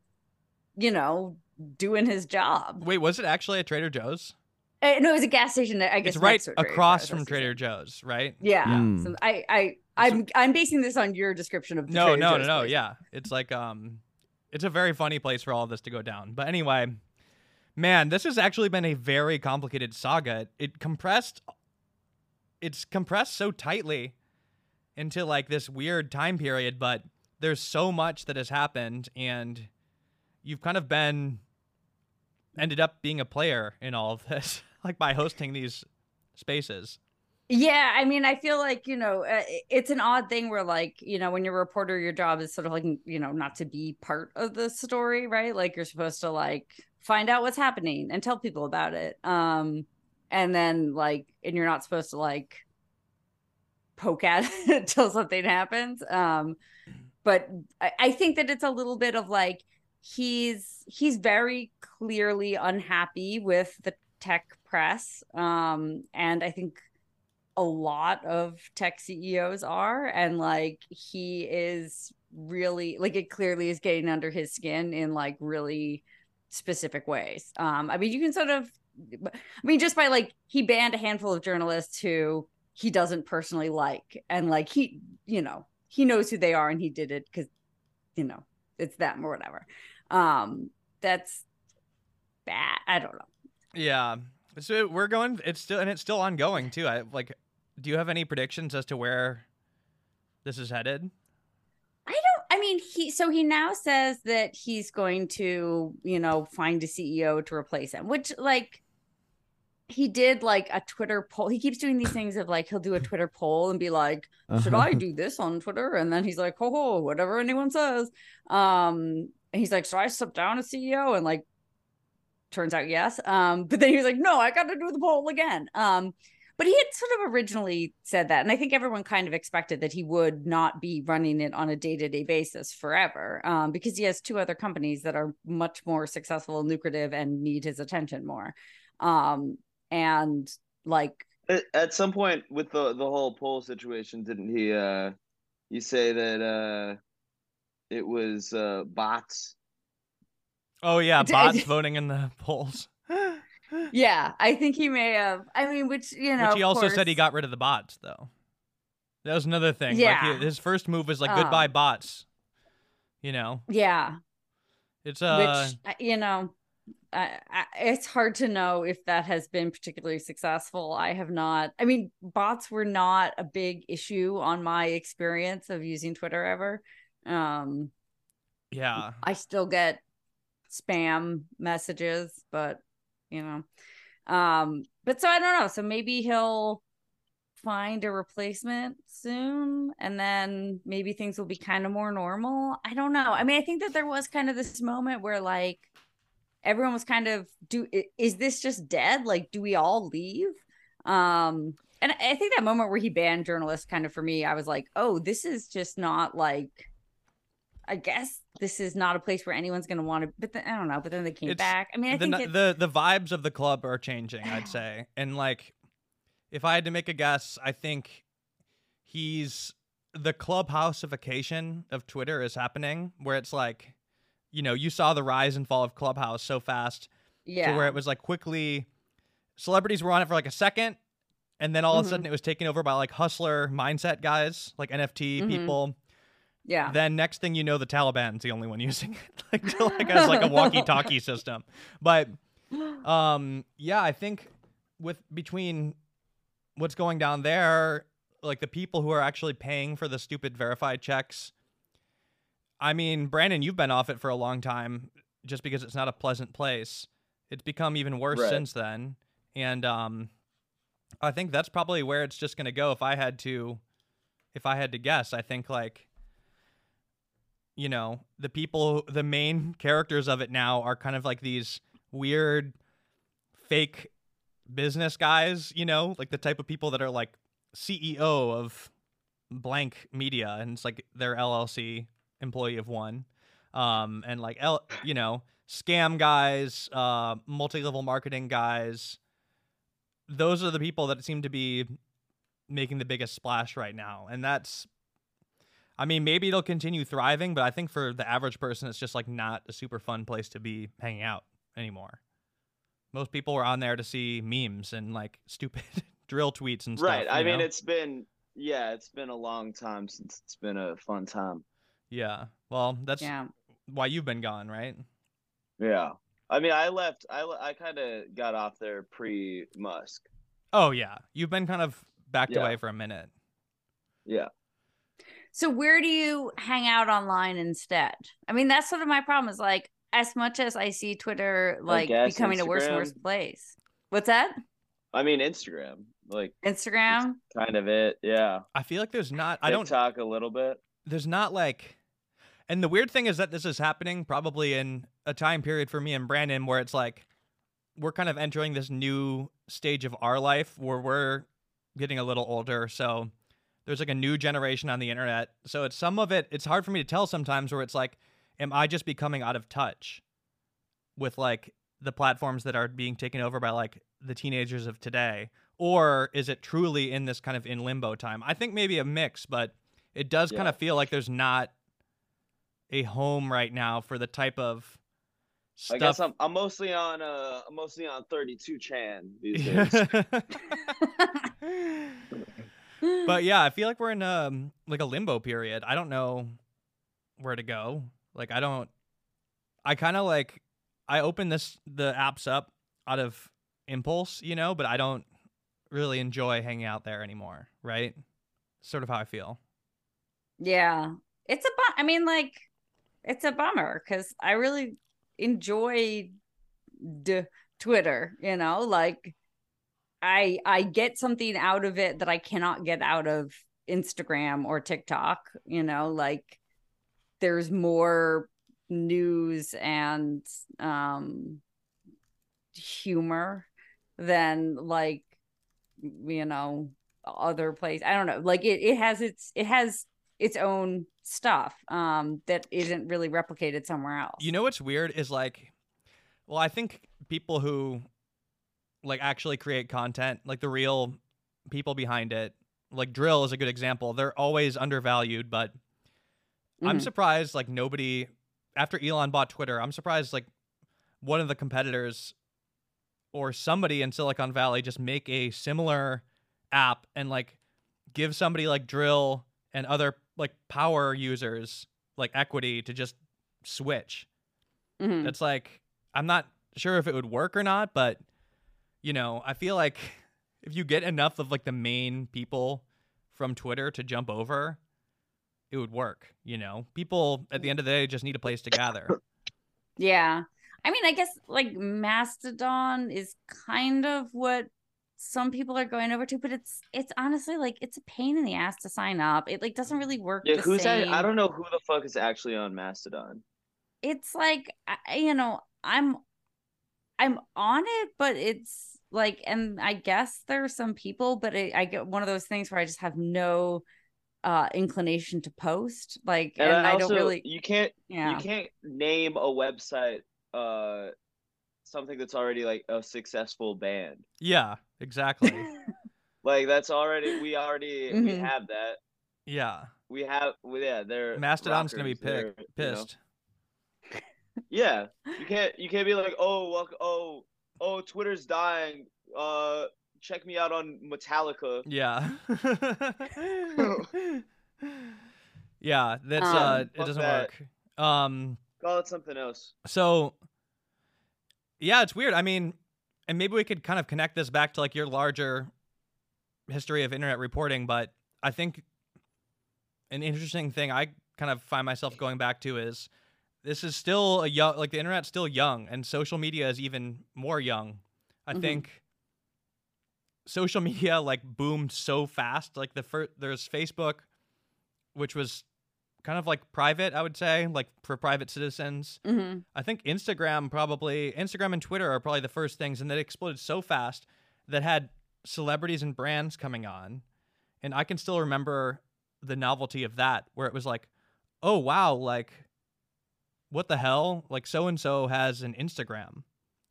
you know, doing his job. Wait, was it actually at Trader Joe's? Uh, no, it was a gas station. That I guess It's right next to a Trader across Joe's, from Trader Joe's, right? Yeah, Mm. so I, I, I'm, I'm basing this on your description of the No, Trader no, no, Joe's no. place. Yeah, it's like um, it's a very funny place for all of this to go down. But anyway, man, this has actually been a very complicated saga. It compressed, it's compressed so tightly into like this weird time period, but there's so much that has happened, and you've kind of been ended up being a player in all of this, like by hosting these spaces. Yeah, I mean, I feel like, you know, uh, it's an odd thing where, like, you know, when you're a reporter, your job is sort of like, you know, not to be part of the story, right? Like, you're supposed to, like, find out what's happening and tell people about it. Um, and then, like, and you're not supposed to, like, poke at it until something happens. Um, but I, I think that it's a little bit of like, he's he's very clearly unhappy with the tech press um and i think a lot of tech CEOs are and like he is really like it clearly is getting under his skin in like really specific ways. Um I mean you can sort of I mean just by like he banned a handful of journalists who he doesn't personally like and like he you know he knows who they are and he did it cuz you know it's them or whatever. Um that's bad. I don't know. Yeah. So we're going. It's still and it's still ongoing too. I like. Do you have any predictions as to where this is headed? I don't. I mean, he. So he now says that he's going to, you know, find a CEO to replace him. Which, like, he did like a Twitter poll. He keeps doing these things of like he'll do a Twitter poll and be like, "Should Uh-huh. I do this on Twitter?" And then he's like, "Oh, ho, whatever anyone says." Um, and he's like, "So I step down as CEO?" And like, turns out yes. Um, but then he was like, "No, I got to do the poll again." Um, but he had sort of originally said that, and I think everyone kind of expected that he would not be running it on a day to day basis forever, um, because he has two other companies that are much more successful and lucrative and need his attention more. Um, and like At, some point with the the whole poll situation, didn't he? uh You say that uh it was uh bots. Oh yeah, bots voting in the polls. yeah, I think he may have. I mean, which you know, Which he also said he got rid of the bots though. That was another thing. Yeah. he- his first move was like goodbye Um, bots. You know, Yeah, it's uh which you know, it's hard to know if that has been particularly successful. I have not. I mean, bots were not a big issue on my experience of using Twitter ever. Um, yeah. I still get spam messages, but you know, um, but so I don't know. So maybe he'll find a replacement soon and then maybe things will be kind of more normal. I don't know. I mean, I think that there was kind of this moment where like everyone was kind of do is this just dead? Like do we all leave? Um and I think that moment where he banned journalists kind of for me, I was like, "Oh, this is just not like I guess this is not a place where anyone's going to want to but then, I don't know, but then they came It's- back. I mean, I the, think it, the the vibes of the club are changing, I'd say. And like if I had to make a guess, I think he's the clubhouseification of Twitter is happening where it's like you know, you saw the rise and fall of Clubhouse so fast yeah. to where it was like quickly celebrities were on it for like a second and then all of a sudden it was taken over by like hustler mindset guys, like NFT Mhm. people. Yeah. Then next thing you know, the Taliban's the only one using it, like to, like as like a walkie-talkie system. But um, yeah, I think with between what's going down there, like the people who are actually paying for the stupid verified checks. I mean, Brandon, you've been off it for a long time, just because it's not a pleasant place. It's become even worse Right. since then, and um, I think that's probably where it's just gonna go. If I had to, if I had to guess, I think like you know, the people, the main characters of it now are kind of like these weird, fake business guys, you know, like the type of people that are like CEO of blank media and it's like their LLC employee of one. Um, and like, L, you know, scam guys, uh, multi level marketing guys. Those are the people that seem to be making the biggest splash right now. And that's I mean, maybe it'll continue thriving, but I think for the average person, it's just like not a super fun place to be hanging out anymore. Most people were on there to see memes and like stupid dril tweets and stuff. Right. I you mean, it's been yeah, it's been a long time since it's been a fun time. yeah. Well, that's yeah. why you've been gone, right? Yeah. I mean, I left. I I kind of got off there pre Musk. Oh yeah, you've been kind of backed Yeah. away for a minute. Yeah. So where do you hang out online instead? I mean, that's sort of my problem is like as much as I see Twitter like guess becoming a worse and worse place. What's that? I mean, Instagram, like Instagram? kind of it. Yeah. I feel like there's not. I don't. talk a little bit. there's not like and the weird thing is that this is happening probably in a time period for me and Brandon where it's like we're kind of entering this new stage of our life where we're getting a little older so there's like a new generation on the internet so it's some of it it's hard for me to tell sometimes where it's like am I just becoming out of touch with like the platforms that are being taken over by like the teenagers of today or is it truly in this kind of in limbo time I think maybe a mix but it does kind of feel like there's not a home right now for the type of stuff. I guess I'm I'm mostly on uh I'm mostly on 32 Chan these days. but yeah, I feel like we're in um like a limbo period. I don't know where to go. Like I don't I kind of like I open this the apps up out of impulse, you know, but I don't really enjoy hanging out there anymore, right? Sort of how I feel. Yeah. It's a bu- I mean like it's a bummer cuz I really enjoy d- Twitter, you know, like I I get something out of it that I cannot get out of Instagram or TikTok, you know, like there's more news and um humor than like you know other place i don't know like it, it has its it has its own stuff um that isn't really replicated somewhere else. You know what's weird is like, well, I think people who like actually create content, like the real people behind it, like dril is a good example. They're always undervalued, but I'm Mhm. surprised like nobody after Elon bought Twitter, I'm surprised like one of the competitors or somebody in Silicon Valley just make a similar app and like give somebody like dril and other like power users like equity to just switch. Mhm. It's like I'm not sure if it would work or not, but you know, I feel like if you get enough of like the main people from Twitter to jump over, it would work. You know, people at the end of the day just need a place to gather. Yeah. I mean, I guess like Mastodon is kind of what some people are going over to, but it's it's honestly like it's a pain in the ass to sign up. It like doesn't really work. Yeah, the who's that? same. I don't know who the fuck is actually on Mastodon. It's like I- you know, I'm I'm on it, but it's like, and I guess there are some people, but it, I get one of those things where I just have no uh inclination to post, like, and, And, I, also, don't really, you can't yeah. you can't name a website uh something that's already like a successful band. yeah, exactly. Like that's already we already we Mhm. have that. Yeah, We have well, yeah, they're Mastodon's gonna be rockers, they're, you know. Pissed. Yeah. You can't you can't be like, "Oh, well, oh, oh, Twitter's dying. Uh check me out on Metallica." Yeah. yeah, that's uh Um, it doesn't that. work. Um Call it something else. so yeah, it's weird. I mean, and maybe we could kind of connect this back to like your larger history of internet reporting, but I think an interesting thing I kind of find myself going back to is this is still a young like the internet's still young and social media is even more young. I Mhm. think social media like boomed so fast. Like the first there's Facebook which was kind of like private, I would say, like for private citizens. Mhm. I think Instagram probably Instagram and Twitter are probably the first things and that exploded so fast that had celebrities and brands coming on. And I can still remember the novelty of that where it was like, "Oh wow, like what the hell? Like so and so has an Instagram."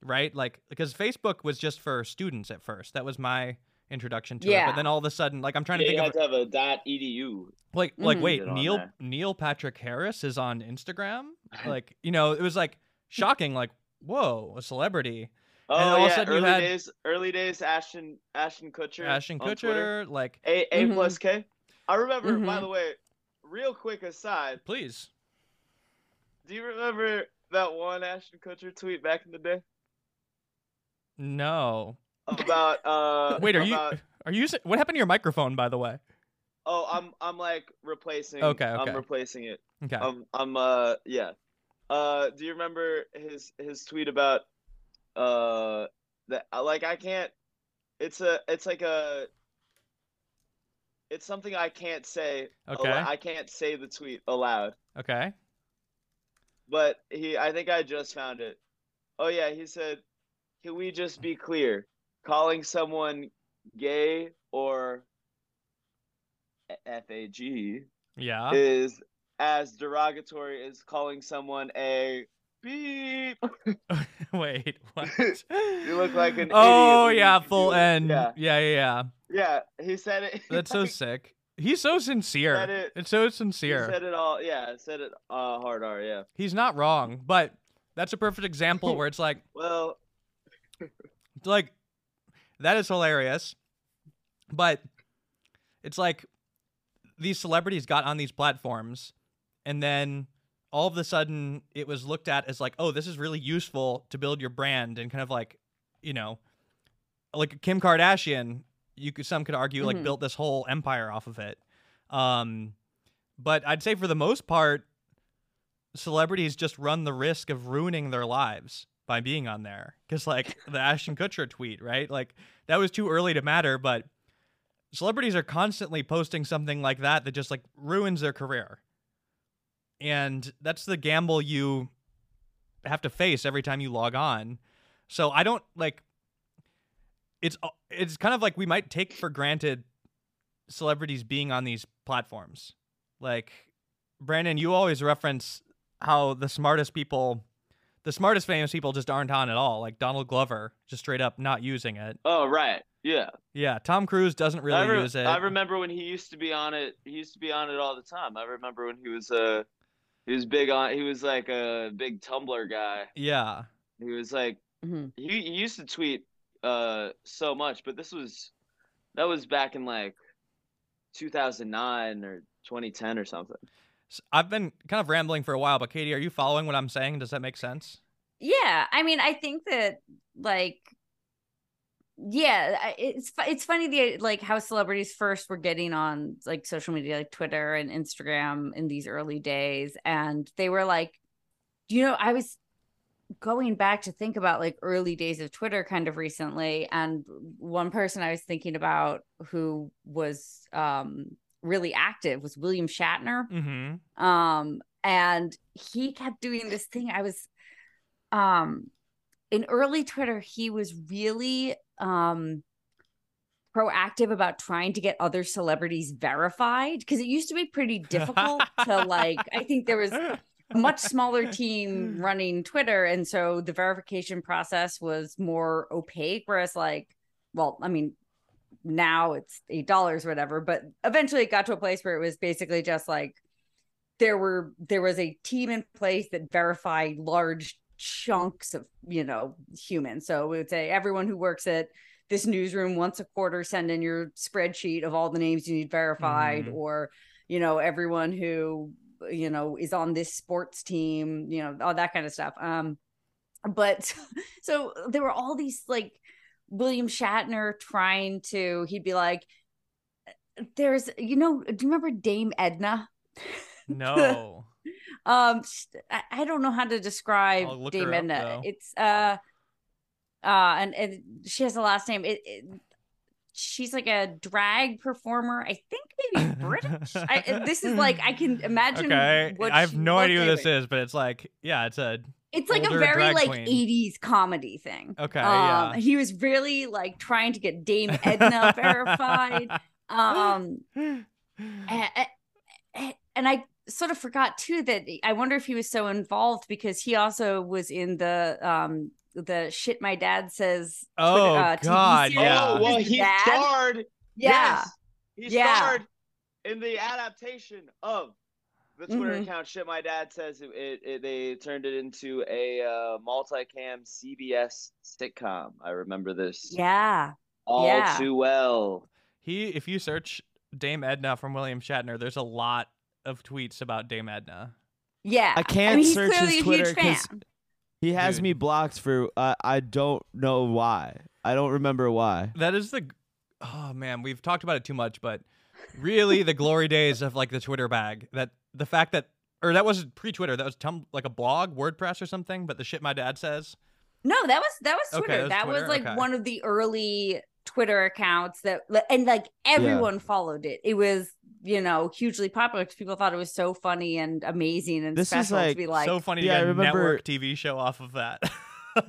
Right? Like because Facebook was just for students at first. That was my introduction to it. But then all of a sudden, like I'm trying to Yeah, you think have of to have a dot edu. like like Mhm. wait, Neil there. Neil Patrick Harris is on Instagram? Like, you know, it was like shocking like, whoa, a celebrity. Oh all of a yeah, sudden you early had- days early days Ashton Ashton Kutcher. Ashton on Twitter. Kutcher, like A A Mhm. plus K. I remember by Mhm. the way, real quick aside, please. Do you remember that one Ashton Kutcher tweet back in the day? No. About uh Wait, are you are you what happened to your microphone by the way? Oh, I'm I'm like replacing Okay, okay. I'm replacing it. Okay. Um, I'm uh yeah. Uh, do you remember his his tweet about uh that like I can't. It's a it's like a. It's something I can't say. Okay. alo- I can't say the tweet aloud, Okay. But he. I think I just found it. Oh yeah, he said, "Can we just be clear? Calling someone gay or fag Yeah. is as derogatory as calling someone a beep. Wait, what? You look like an Oh idiot yeah, full end. Yeah. Yeah, yeah, yeah. Yeah, he said it. That's so sick. He's so sincere. It- It's so He sincere. said it all. Yeah, said it uh, hard R. Yeah. He's not wrong, but that's a perfect example where it's like Well, like that is hilarious but it's like these celebrities got on these platforms and then all of a sudden it was looked at as like oh this is really useful to build your brand and kind of like you know like kim kardashian you could some could argue like Mhm. built this whole empire off of it um but i'd say for the most part celebrities just run the risk of ruining their lives by being on there. Because, like, the Ashton Kutcher tweet, right? Like, that was too early to matter, but celebrities are constantly posting something like that that just, like, ruins their career. and that's the gamble you have to face every time you log on. So I don't like it's uh, it's kind of like we might take for granted celebrities being on these platforms. Like Brandon, you always reference how the smartest people the smartest famous people just aren't on at all. Like Donald Glover, just straight up not using it. Oh right, yeah. Yeah, Tom Cruise doesn't really re- use it. I remember when he used to be on it. He used to be on it all the time. I remember when he was uh, he was big on. He was like a big Tumblr guy. yeah. He was like Mhm. he, he used to tweet uh so much, but this was that was back in like 2009 or 2010 or something. I've been kind of rambling for a while, but Katie, are you following what I'm saying? Does that make sense? Yeah, I mean, I think that like yeah, it's it's funny the like how celebrities first were getting on like social media like Twitter and Instagram in these early days and they were like you know, I was going back to think about like early days of Twitter kind of recently and one person I was thinking about who was um really active was William Shatner Mm-hmm. um and he kept doing this thing i was um in early twitter he was really um proactive about trying to get other celebrities verified because it used to be pretty difficult to like i think there was much smaller team running twitter and so the verification process was more opaque whereas like well i mean now it's eight dollars or whatever but eventually it got to a place where it was basically just like there were there was a team in place that verified large chunks of you know humans so we would say everyone who works at this newsroom once a quarter send in your spreadsheet of all the names you need verified Mhm. or you know everyone who you know is on this sports team you know all that kind of stuff. Um but so there were all these like william shatner trying to he'd be like there's you know do you remember dame edna? No. um I, I don't know how to describe dame up, edna. it's uh uh and, and she has a last name. It, it she's like a drag performer i think maybe british I, this is like i can imagine okay. what I have no idea who this is, but it's like, yeah, it's a it's like a very like queen. 80s comedy thing okay, um yeah. he was really like trying to get dame edna verified um and, and I sort of forgot too that I wonder if he was so involved because he also was in the um the shit my dad says. Oh, uh, God, series. yeah. Oh well, he dad? starred. Yeah, Yes, he Yeah. starred in the adaptation of the Twitter Mhm. account. Shit, my dad says it, it, it- They turned it into a uh, multicam CBS sitcom. I remember this yeah, all yeah. too well. He, if you search Dame Edna from William Shatner, there's a lot of tweets about Dame Edna. yeah. I can't mean, search his Twitter huge 'cause fan. He has Dude. me blocked for uh, I don't know why. I don't remember why. That is the, oh man, we've talked about it too much, but really the glory days of like the Twitter bag. That the fact that, or that was pre-Twitter. That was tum- like a blog, WordPress or something. But the shit my dad says. No, that was that was Okay, Twitter. that was that was like Okay. one of the early Twitter accounts that, and like everyone followed it. It was you know hugely popular because people thought it was so funny and amazing and This is special to be like, so funny yeah, I to get a remember- network TV show off of that.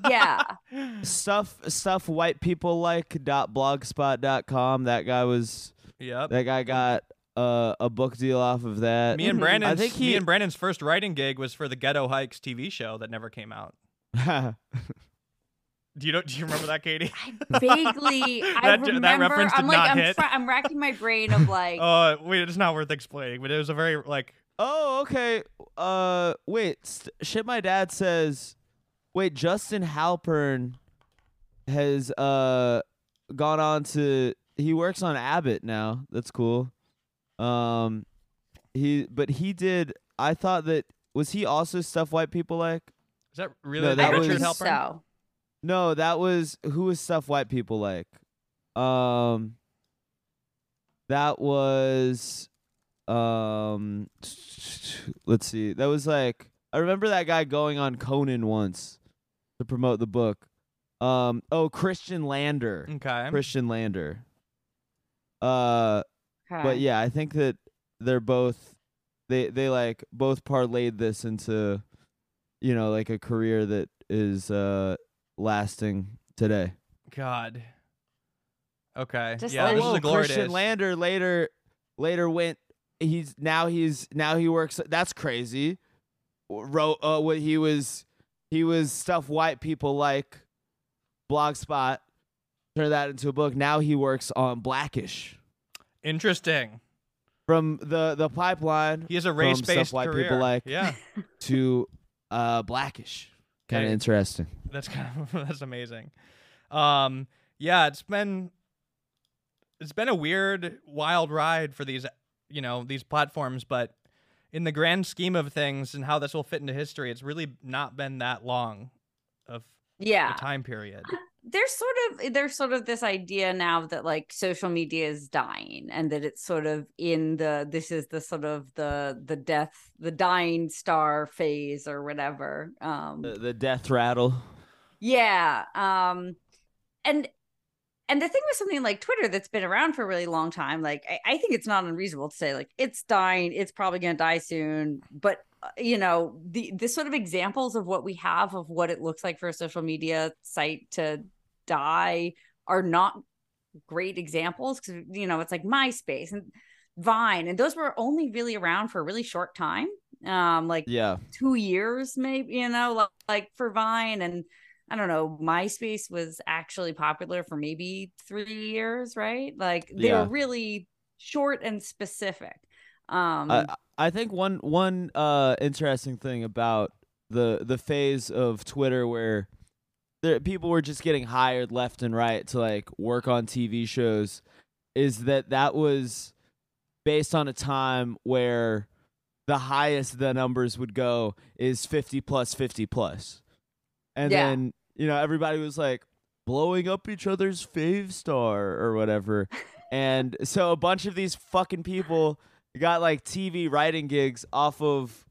yeah, Stuff stuff white people like dot blogspot.com. That guy was yep. that guy got uh, a book deal off of that. Me and Brandon. I think me he- and Brandon's first writing gig was for the Ghetto Hikes TV show that never came out. Do you know? Do you remember that, Katie? I vaguely I That- that remember. reference I'm did like not I'm hit. fr- I'm racking my brain of like Oh, wait, it's not worth explaining, but it was a very like oh, okay. Uh, wait. St- shit, my dad says. Wait, Justin Halpern has uh gone on to. He works on Abbott now. That's cool. Um, he but he did. I thought that was he also stuff white people like. is that really No, the I that Richard think was- Halpern? so. No, that was who was stuff white people like. Um that was um let's see. That was like I remember that guy going on Conan once to promote the book. Um oh Christian Lander. Okay. Christian Lander. Uh Okay. but yeah, I think that they're both they they like both parlayed this into you know like a career that is uh lasting today. God. Okay. Just yeah, this is Whoa, a glory Christian days. Lander later later went he's now he's now he works that's crazy. Wrote uh what he was he was stuff white people like blogspot turned that into a book. Now he works on Blackish. Interesting. From the the pipeline He has a From race stuff based white career. people like. Yeah. to uh Blackish. Kind of interesting. That's kind of that's amazing. Um, yeah, it's been it's been a weird, wild ride for these, you know, these platforms. But in the grand scheme of things and how this will fit into history, it's really not been that long of Yeah. a time period. There's sort of there's sort of this idea now that like social media is dying and that it's sort of in the this is the sort of the the death the dying star phase or whatever um The, the death rattle. yeah um and and the thing with something like twitter that's been around for a really long time like i, I think it's not unreasonable to say like it's dying it's probably going to die soon but you know the the sort of examples of what we have of what it looks like for a social media site to die are not great examples because you know it's like myspace and vine and those were only really around for a really short time um like Yeah. two years maybe you know like, like for vine and i don't know myspace was actually popular for maybe three years right like they Yeah. were really short and specific um I I think one one uh interesting thing about the the phase of Twitter where there people were just getting hired left and right to like work on TV shows is that that was based on a time where the highest the numbers would go is 50 plus 50 plus. And Yeah. then, you know, everybody was like blowing up each other's fave star or whatever. and so a bunch of these fucking people got like TV writing gigs off of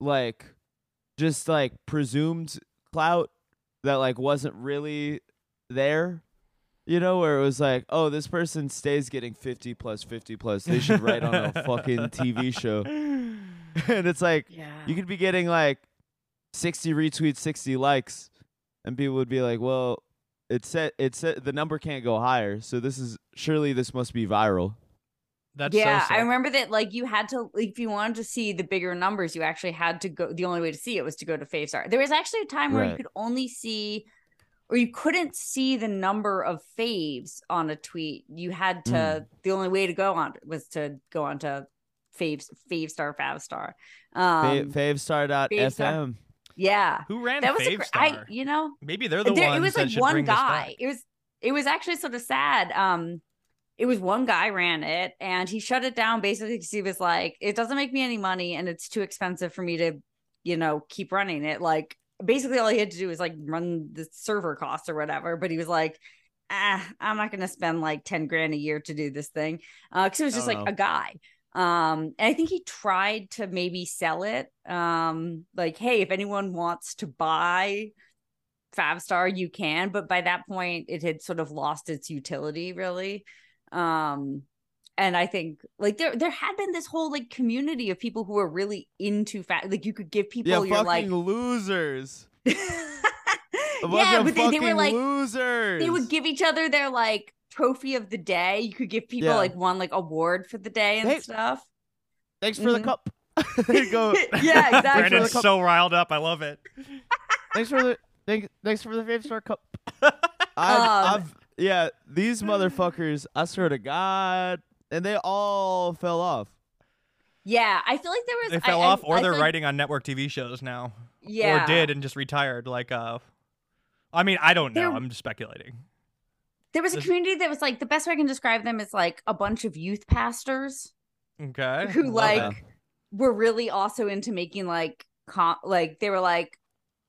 like just like presumed clout that like wasn't really there. You know, where it was like, oh, this person stays getting 50 plus 50 plus. They should write on a fucking TV show. and it's like, yeah you could be getting like 60 retweets, 60 likes, and people would be like, well, it said, it said the number can't go higher. So this is, surely this must be viral. That's yeah, so I remember that. Like, you had to, like, if you wanted to see the bigger numbers, you actually had to go. The only way to see it was to go to Favstar. There was actually a time where you could only see, or you couldn't see the number of faves on a tweet. You had to. Mm. The only way to go on was to go on to Faves, Favestar, Favstar. Fa- Um, Favstar.fm. Favstar. yeah, Who ran that was a Favstar? I. You know, Maybe they're the there, ones it was like one guy it was it was actually sort of sad um it was one guy ran it and he shut it down basically because he was like it doesn't make me any money and it's too expensive for me to you know keep running it like basically all he had to do was like run the server costs or whatever but he was like ah, i'm not gonna spend like 10 grand a year to do this thing uh because it was just Oh, like no. a guy um and i think he tried to maybe sell it um like hey if anyone wants to buy Favstar, you can, but by that point, it had sort of lost its utility, really. Um, and I think like there there had been this whole like community of people who were really into fat. Like you could give people Yeah, your fucking like, losers. Yeah, but they, they were like losers. they would give each other their like trophy of the day. You could give people Yeah. like one like award for the day and Hey, stuff. Thanks for the Mhm. cup. They go. Yeah, exactly. Thanks for Brandon's so riled up. I love it. Thanks for the thank, thanks for the Favstar cup. I've, Um, I've yeah, these motherfuckers. I swear to God, and they all fell off. Yeah, I feel like there was They fell I- off, or I they're feel like- writing on network TV shows now, yeah, or did and just retired. Like, uh, I mean, I don't know. They're- I'm just speculating. There was a community that was like the best way I can describe them is like a bunch of youth pastors Okay. who Love like that. were really also into making like com- like they were like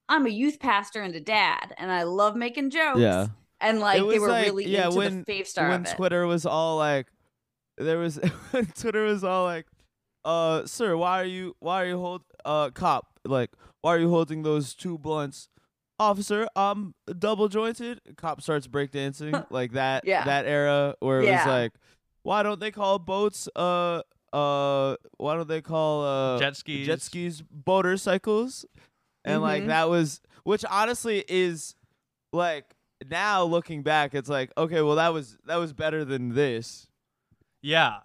I'm a youth pastor and a dad and I love making jokes. Yeah. And like they were like- really yeah, into when- the fave star when of it. Twitter was all like, there was Twitter was all like, uh, sir, why are you why are you hold uh cop like why are you holding those two blunts? Officer, I'm double jointed. Cop starts breakdancing like that Yeah. that era where it Yeah. was like, why don't they call boats uh uh what don't they call uh jet skis. jet skis motorcycles and like Mhm. that was which honestly is like now looking back it's like okay well that was that was better than this Yeah.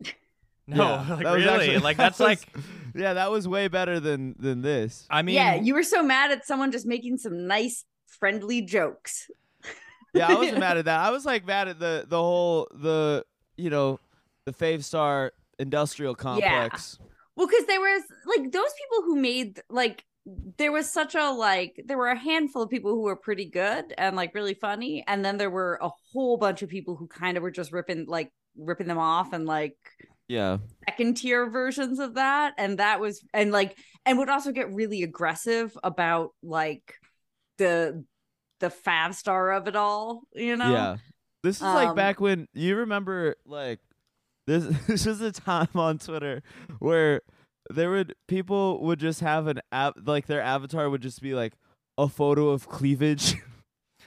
No, Yeah, like really, actually- like that that's was- like. yeah that was way better than than this I mean, yeah, you were so mad at someone just making some nice, friendly jokes. yeah i wasn't mad at that i was like mad at the the whole the you know the fave star industrial complex Well, because there was like those people who made like there was such a like there were a handful of people who were pretty good and like really funny, and then there were a whole bunch of people who kind of were just ripping like ripping them off and like yeah second tier versions of that and that was and like and would also get really aggressive about like the the Favstar of it all you know Yeah. This is like Um, back when you remember like this this was a time on Twitter where there would people would just have an app like their avatar would just be like a photo of cleavage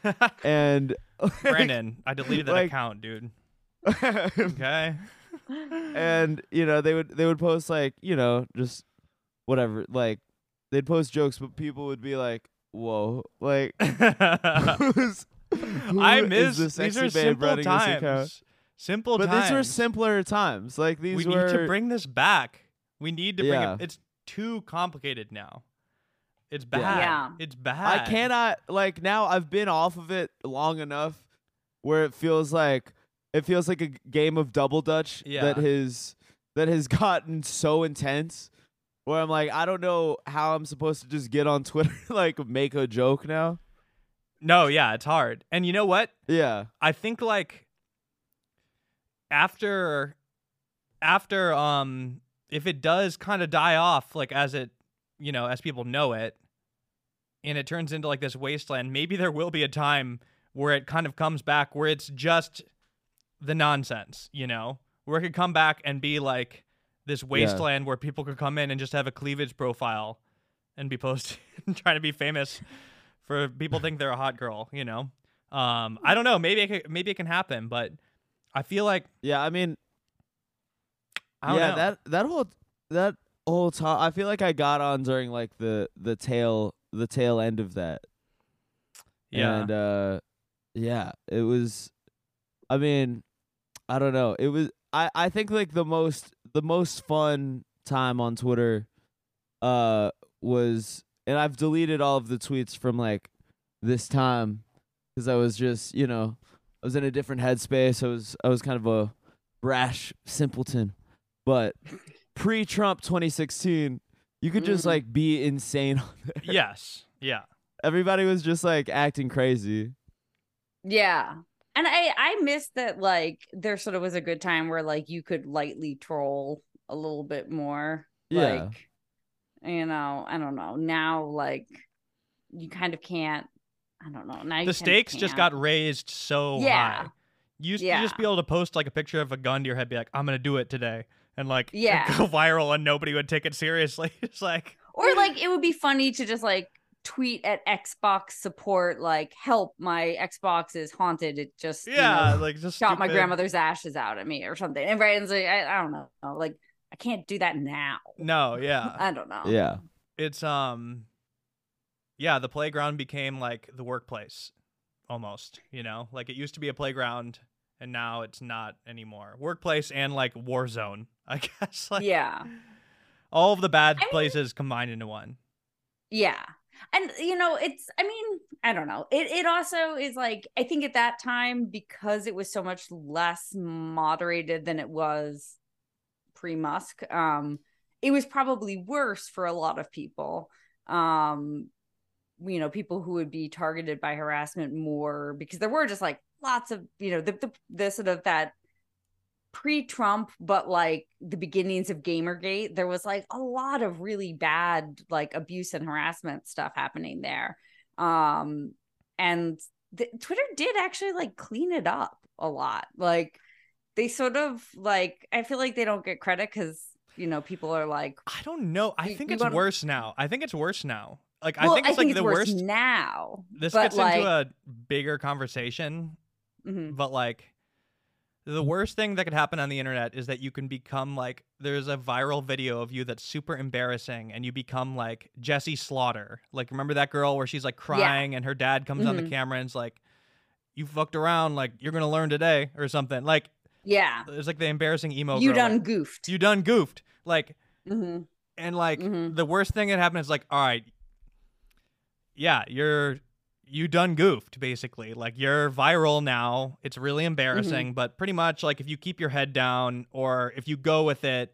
and Brandon, I deleted that like- account, dude. Okay. and you know they would they would post like you know just whatever like they'd post jokes but people would be like whoa like who's who I is miss the these are simple running this account? times. Simple but times. these were simpler times like these we were need to bring this back. We need to bring Yeah. it. It's too complicated now. It's bad. Yeah. Yeah. It's bad. I cannot like now I've been off of it long enough where it feels like it feels like a game of double dutch yeah. that Yeah. has that has gotten so intense where I'm like I don't know how I'm supposed to just get on Twitter like make a joke now. No, yeah, it's hard. And you know what? Yeah. I think like after after um if it does kind of die off like as it you know as people know it and it turns into like this wasteland maybe there will be a time where it kind of comes back where it's just the nonsense you know? Where it could come back and be like this wasteland where people could come in and just have a cleavage profile and be posted and trying to be famous for people think they're a hot girl you know? Um i don't know maybe it can, maybe it can happen but i feel like Yeah, I mean I don't yeah, know. that that whole that whole time I feel like I got on during like the the tail the tail end of that. yeah And uh yeah, it was I mean, I don't know. It was I I think like the most the most fun time on Twitter uh was and I've deleted all of the tweets from like this time cuz I was just, you know, I was in a different headspace. I was I was kind of a brash simpleton. But pre-Trump 2016, you could just Mhm. like be insane on there. yes yeah Everybody was just like acting crazy. Yeah. And I I miss that like there sort of was a good time where like you could lightly troll a little bit more. Yeah. Like you know, I don't know. Now like you kind of can't I don't know. Now you the kind of stakes just can't. got raised so Yeah. high you used to Yeah. just be able to post like a picture of a gun to your head be like i'm gonna do it today and like Yeah. go viral and nobody would take it seriously it's like or like it would be funny to just like tweet at Xbox support like help my Xbox is haunted. It just you yeah know, like just shot my grandmother's ashes out at me or something. And Brandon's like, I, I don't know. Like I can't do that now. no yeah I don't know. Yeah. it's um yeah the playground became like the workplace almost you know like it used to be a playground and now it's not anymore workplace and like war zone i guess like yeah. all of the bad I mean- places combined into one Yeah. And you know, it's I mean, I don't know. It it also is like I think at that time because it was so much less moderated than it was pre-Musk, um it was probably worse for a lot of people. Um you know, people who would be targeted by harassment more because there were just like lots of, you know, the the, the sort of that pre-Trump, but like the beginnings of Gamergate, there was like a lot of really bad like abuse and harassment stuff happening there. Um and the, Twitter did actually like clean it up a lot. Like they sort of like I feel like they don't get credit cuz you know people are like i don't know i think it's wanna- worse now i think it's worse now like well, i think it's like the worse worst now. this gets like, into a bigger conversation mhm. but like The worst thing that could happen on the internet is that you can become like there's a viral video of you that's super embarrassing and you become like Jessi Slaughter. Like remember that girl where she's like crying and her dad comes on the Mhm. camera and is like you fucked around like you're going to learn today or something. Like Yeah. it's like the embarrassing emo You girl, done like, goofed. you done goofed. Like hmm and like Mhm. the worst thing that happened is like all right yeah you're you done goofed basically like you're viral now it's really mm-hmm. embarrassing but pretty much like if you keep your head down or if you go with it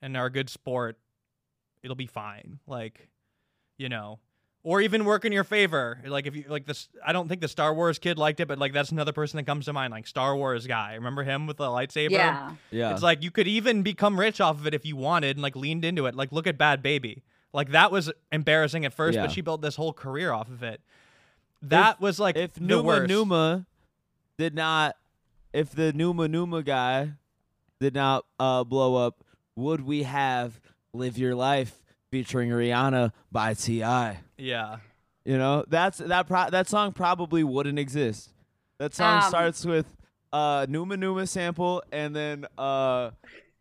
and are a good sport it'll be fine like you know or even work in your favor like if you like this i don't think the star wars kid liked it but like that's another person that comes to mind like star wars guy remember him with the lightsaber Yeah. Yeah. it's like you could even become rich off of it if you wanted and like leaned into it. Like look at Bhad Bhabie. Like that was embarrassing at first, Yeah. but she built this whole career off of it. That was like if the Numa worst. Numa did not, if the Numa Numa guy did not uh, blow up, would we have "Live Your Life" featuring Rihanna by T.I.? Yeah. You know, that's that pro- that song probably wouldn't exist. That song Um, starts with uh Numa Numa sample and then uh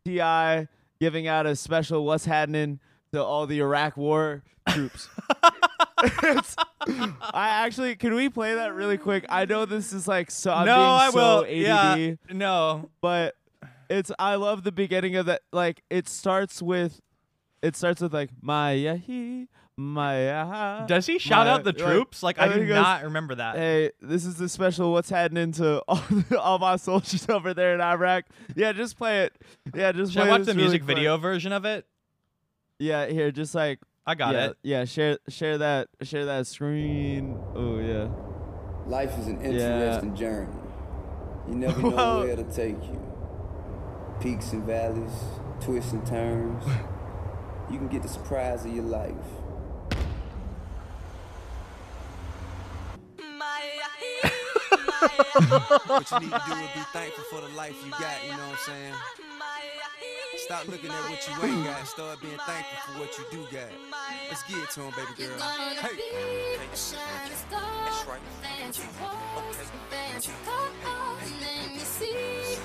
T.I. giving out a special "What's Happening" to all the Iraq War troops. I actually can we play that really quick? I know this is like so I'm no, I so will. ADD, Yeah. No. but it's I love the beginning of that. Like it starts with, it starts with like Maya he Maya. Does he shout my- out the troops? Like, I I do goes, not remember that. Hey, this is the special. What's happening to all, all my soldiers over there in Iraq? Yeah, just play it. Yeah, just Should I watch the music quick. video version of it? Yeah, here, just like I got yeah, it. yeah. Share, share that, share that screen. Oh yeah. Life is an Yeah. interesting journey. You never know Well- where it'll take you. Peaks and valleys, twists and turns. You can get the surprise of your life. What you need to do is be thankful for the life you got, you know what I'm saying? Stop looking at what you ain't got, start being thankful for what you do got. Let's get to him, baby girl. Hey. That's right.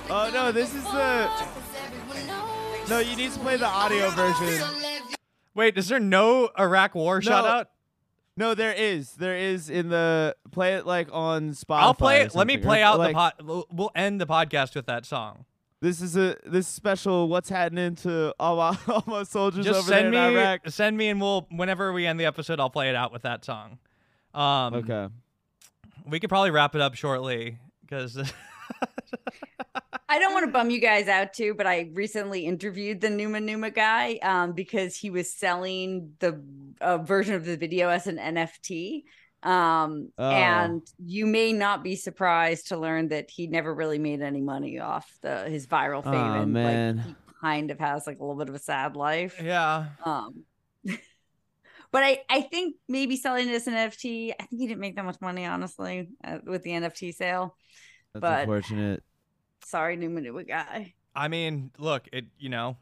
Oh no, this is the. No, you need to play the audio version. Wait, is there no Iraq War shout No. out? No, there is. There is in the play it like on Spotify. I'll play it. Let me something, or, play out like, the pod. We'll, we'll end the podcast with that song. This is a this special. What's happening to all my all my soldiers Just over send me, there in Iraq? send me, and we'll whenever we end the episode, I'll play it out with that song. Um, Okay. we could probably wrap it up shortly because I don't want to bum you guys out too, but I recently interviewed the Numa Numa guy um, because he was selling the uh, version of the video as an NFT. Um, Oh. And you may not be surprised to learn that he never really made any money off the his viral fame. Aw, and man. like he kind of has like a little bit of a sad life. yeah, Um, but I, I think maybe selling it as an NFT, I think he didn't make that much money, honestly, uh, with the NFT sale. That's but- unfortunate. Sorry, Numa Numa guy. I mean, look, it you know,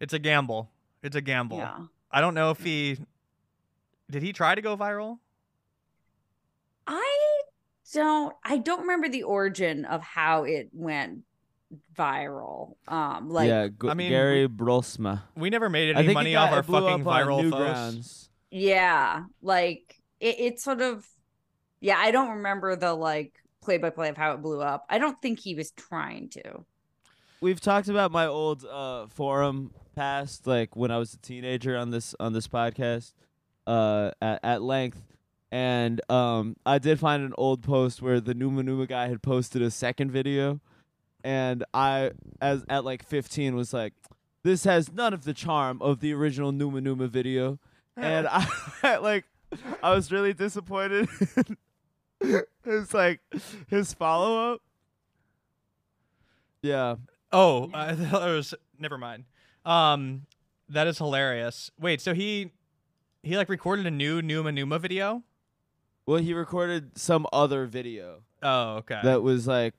it's a gamble. It's a gamble. Yeah. I don't know if he did. He try to go viral. I don't I don't remember the origin of how it went viral. Um like yeah, G- I mean, Gary Brolsma. We never made any money it off our it blew fucking up viral posts. Yeah, like it, it sort of yeah, I don't remember the like play by play of how it blew up. I don't think he was trying to. We've talked about my old uh, forum past, like when I was a teenager on this on this podcast, uh, at, at length. And um, I did find an old post where the Numa Numa guy had posted a second video, and I, as at like 15, was like, "This has none of the charm of the original Numa Numa video," and I like, I was really disappointed. it's like his follow up. Yeah. Oh, I thought it was. Never mind. Um, that is hilarious. Wait, so he he like recorded a new Numa Numa video? Well, he recorded some other video Oh, okay. that was like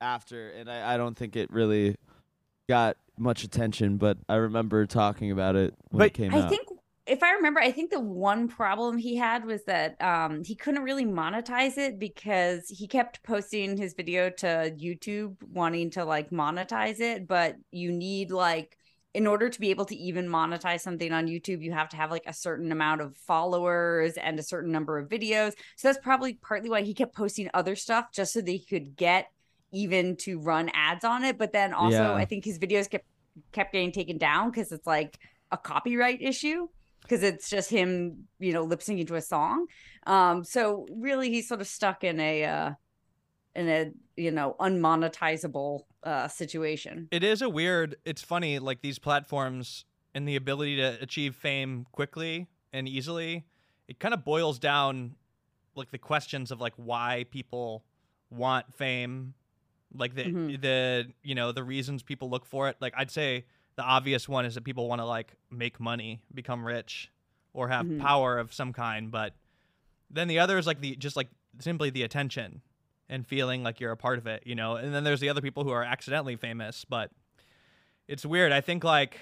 after, and I, I don't think it really got much attention, but I remember talking about it when But it came I out. think if I remember, I think the one problem he had was that um, he couldn't really monetize it because he kept posting his video to YouTube, wanting to like monetize it. But you need like, in order to be able to even monetize something on YouTube, you have to have like a certain amount of followers and a certain number of videos. So that's probably partly why he kept posting other stuff just so that he could get even to run ads on it. But then also, Yeah. I think his videos kept kept getting taken down because it's like a copyright issue because it's just him, you know, lip syncing to a song. Um, so really, he's sort of stuck in a uh, in a you know unmonetizable uh, situation. It is a weird. It's funny, like these platforms and the ability to achieve fame quickly and easily. It kind of boils down, like the questions of like why people want fame, like the Mhm. the you know the reasons people look for it. Like I'd say the obvious one is that people want to like make money, become rich, or have Mhm. power of some kind. But then the other is like the just like simply the attention and feeling like you're a part of it, you know. And then there's the other people who are accidentally famous, but it's weird. I think like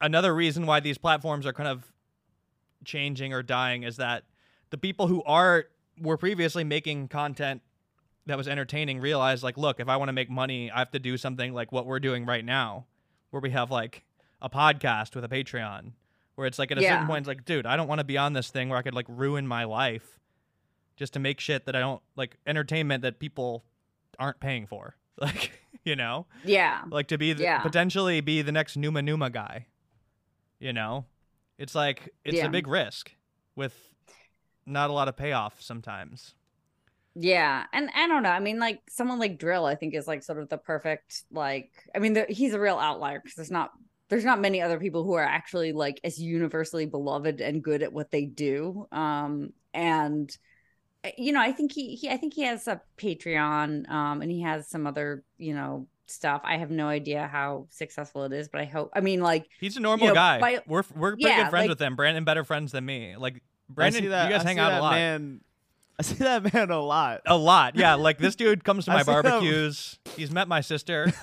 another reason why these platforms are kind of changing or dying is that the people who are were previously making content that was entertaining realize like look if i want to make money i have to do something like what we're doing right now where we have like a podcast with a patreon where it's like at a Yeah. certain point it's like dude i don't want to be on this thing where i could like ruin my life just to make shit that i don't like entertainment that people aren't paying for like you know Yeah, like to be the, Yeah. potentially be the next Numa Numa guy. You know, it's like it's Yeah. a big risk with not a lot of payoff sometimes. yeah, and I don't know. I mean, like someone like dril, I think is like sort of the perfect like. I mean, the, he's a real outlier because there's not there's not many other people who are actually like as universally beloved and good at what they do. Um, and you know, I think he he I think he has a Patreon, um, and he has some other you know stuff. I have no idea how successful it is, but I hope. I mean, like He's a normal know, guy. by- we're we're pretty Yeah, good friends like- with him. Brandon better friends than me. Like Brandon, that, you guys I hang see out that a lot. Man, I see that man a lot. A lot, yeah. Like this dude comes to my see that- barbecues. He's met my sister.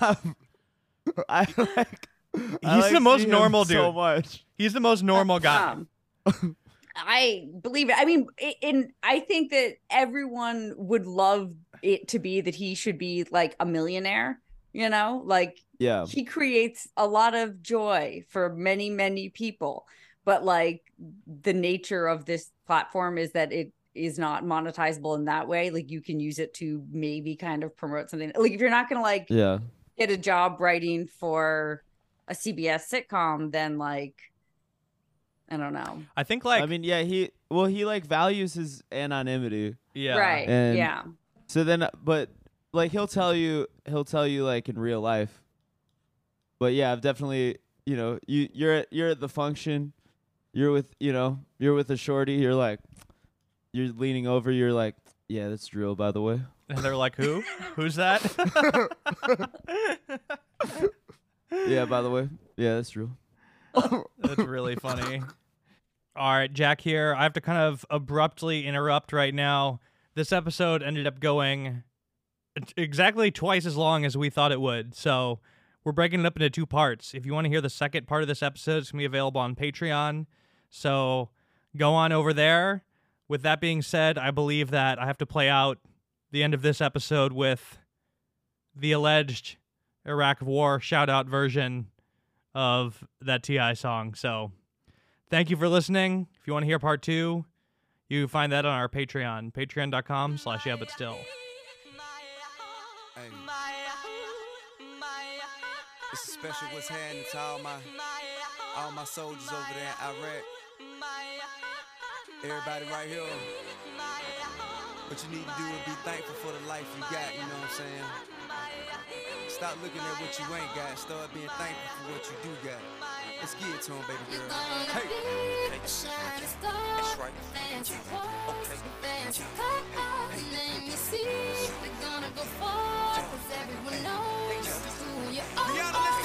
I like. I He's like the most seeing him normal So dude. much. He's the most normal guy. Um, I believe it. I mean, i- in I think that everyone would love it to be that he should be like a millionaire. You know, like Yeah. he creates a lot of joy for many, many people. But like the nature of this platform is that it is not monetizable in that way. Like you can use it to maybe kind of promote something. Like if you're not gonna like Yeah. get a job writing for a CBS sitcom, then like I don't know. I think like I mean, yeah. He well, he like values his anonymity. yeah. Right. And- yeah. So then, but like he'll tell you, he'll tell you like in real life. But yeah, I've definitely, you know, you you're at you're at the function, you're with, you know, you're with a shorty. You're like, you're leaning over. You're like, yeah, that's dril, by the way. And they're like, who? Who's that? Yeah, by the way, yeah, that's dril. That's really funny. All right, Jack here. I have to kind of abruptly interrupt right now. This episode ended up going exactly twice as long as we thought it would. So we're breaking it up into two parts. If you want to hear the second part of this episode, it's going to be available on Patreon. So go on over there. With that being said, I believe that I have to play out the end of this episode with the alleged Iraq War shout out version of that TI song. So thank you for listening. If you want to hear part two, you find that on our Patreon, patreon.com slash yeah but still. Special what's happening to all my all my soldiers over there in Iraq. Everybody right here. What you need to do is be thankful for the life you got, you know what I'm saying? Stop looking at what you ain't got, start being thankful for what you do got. Let's get it to him, baby girl. Hey, hey, that's right. Okay. Let me see, we're gonna go far, cause everyone knows who you are.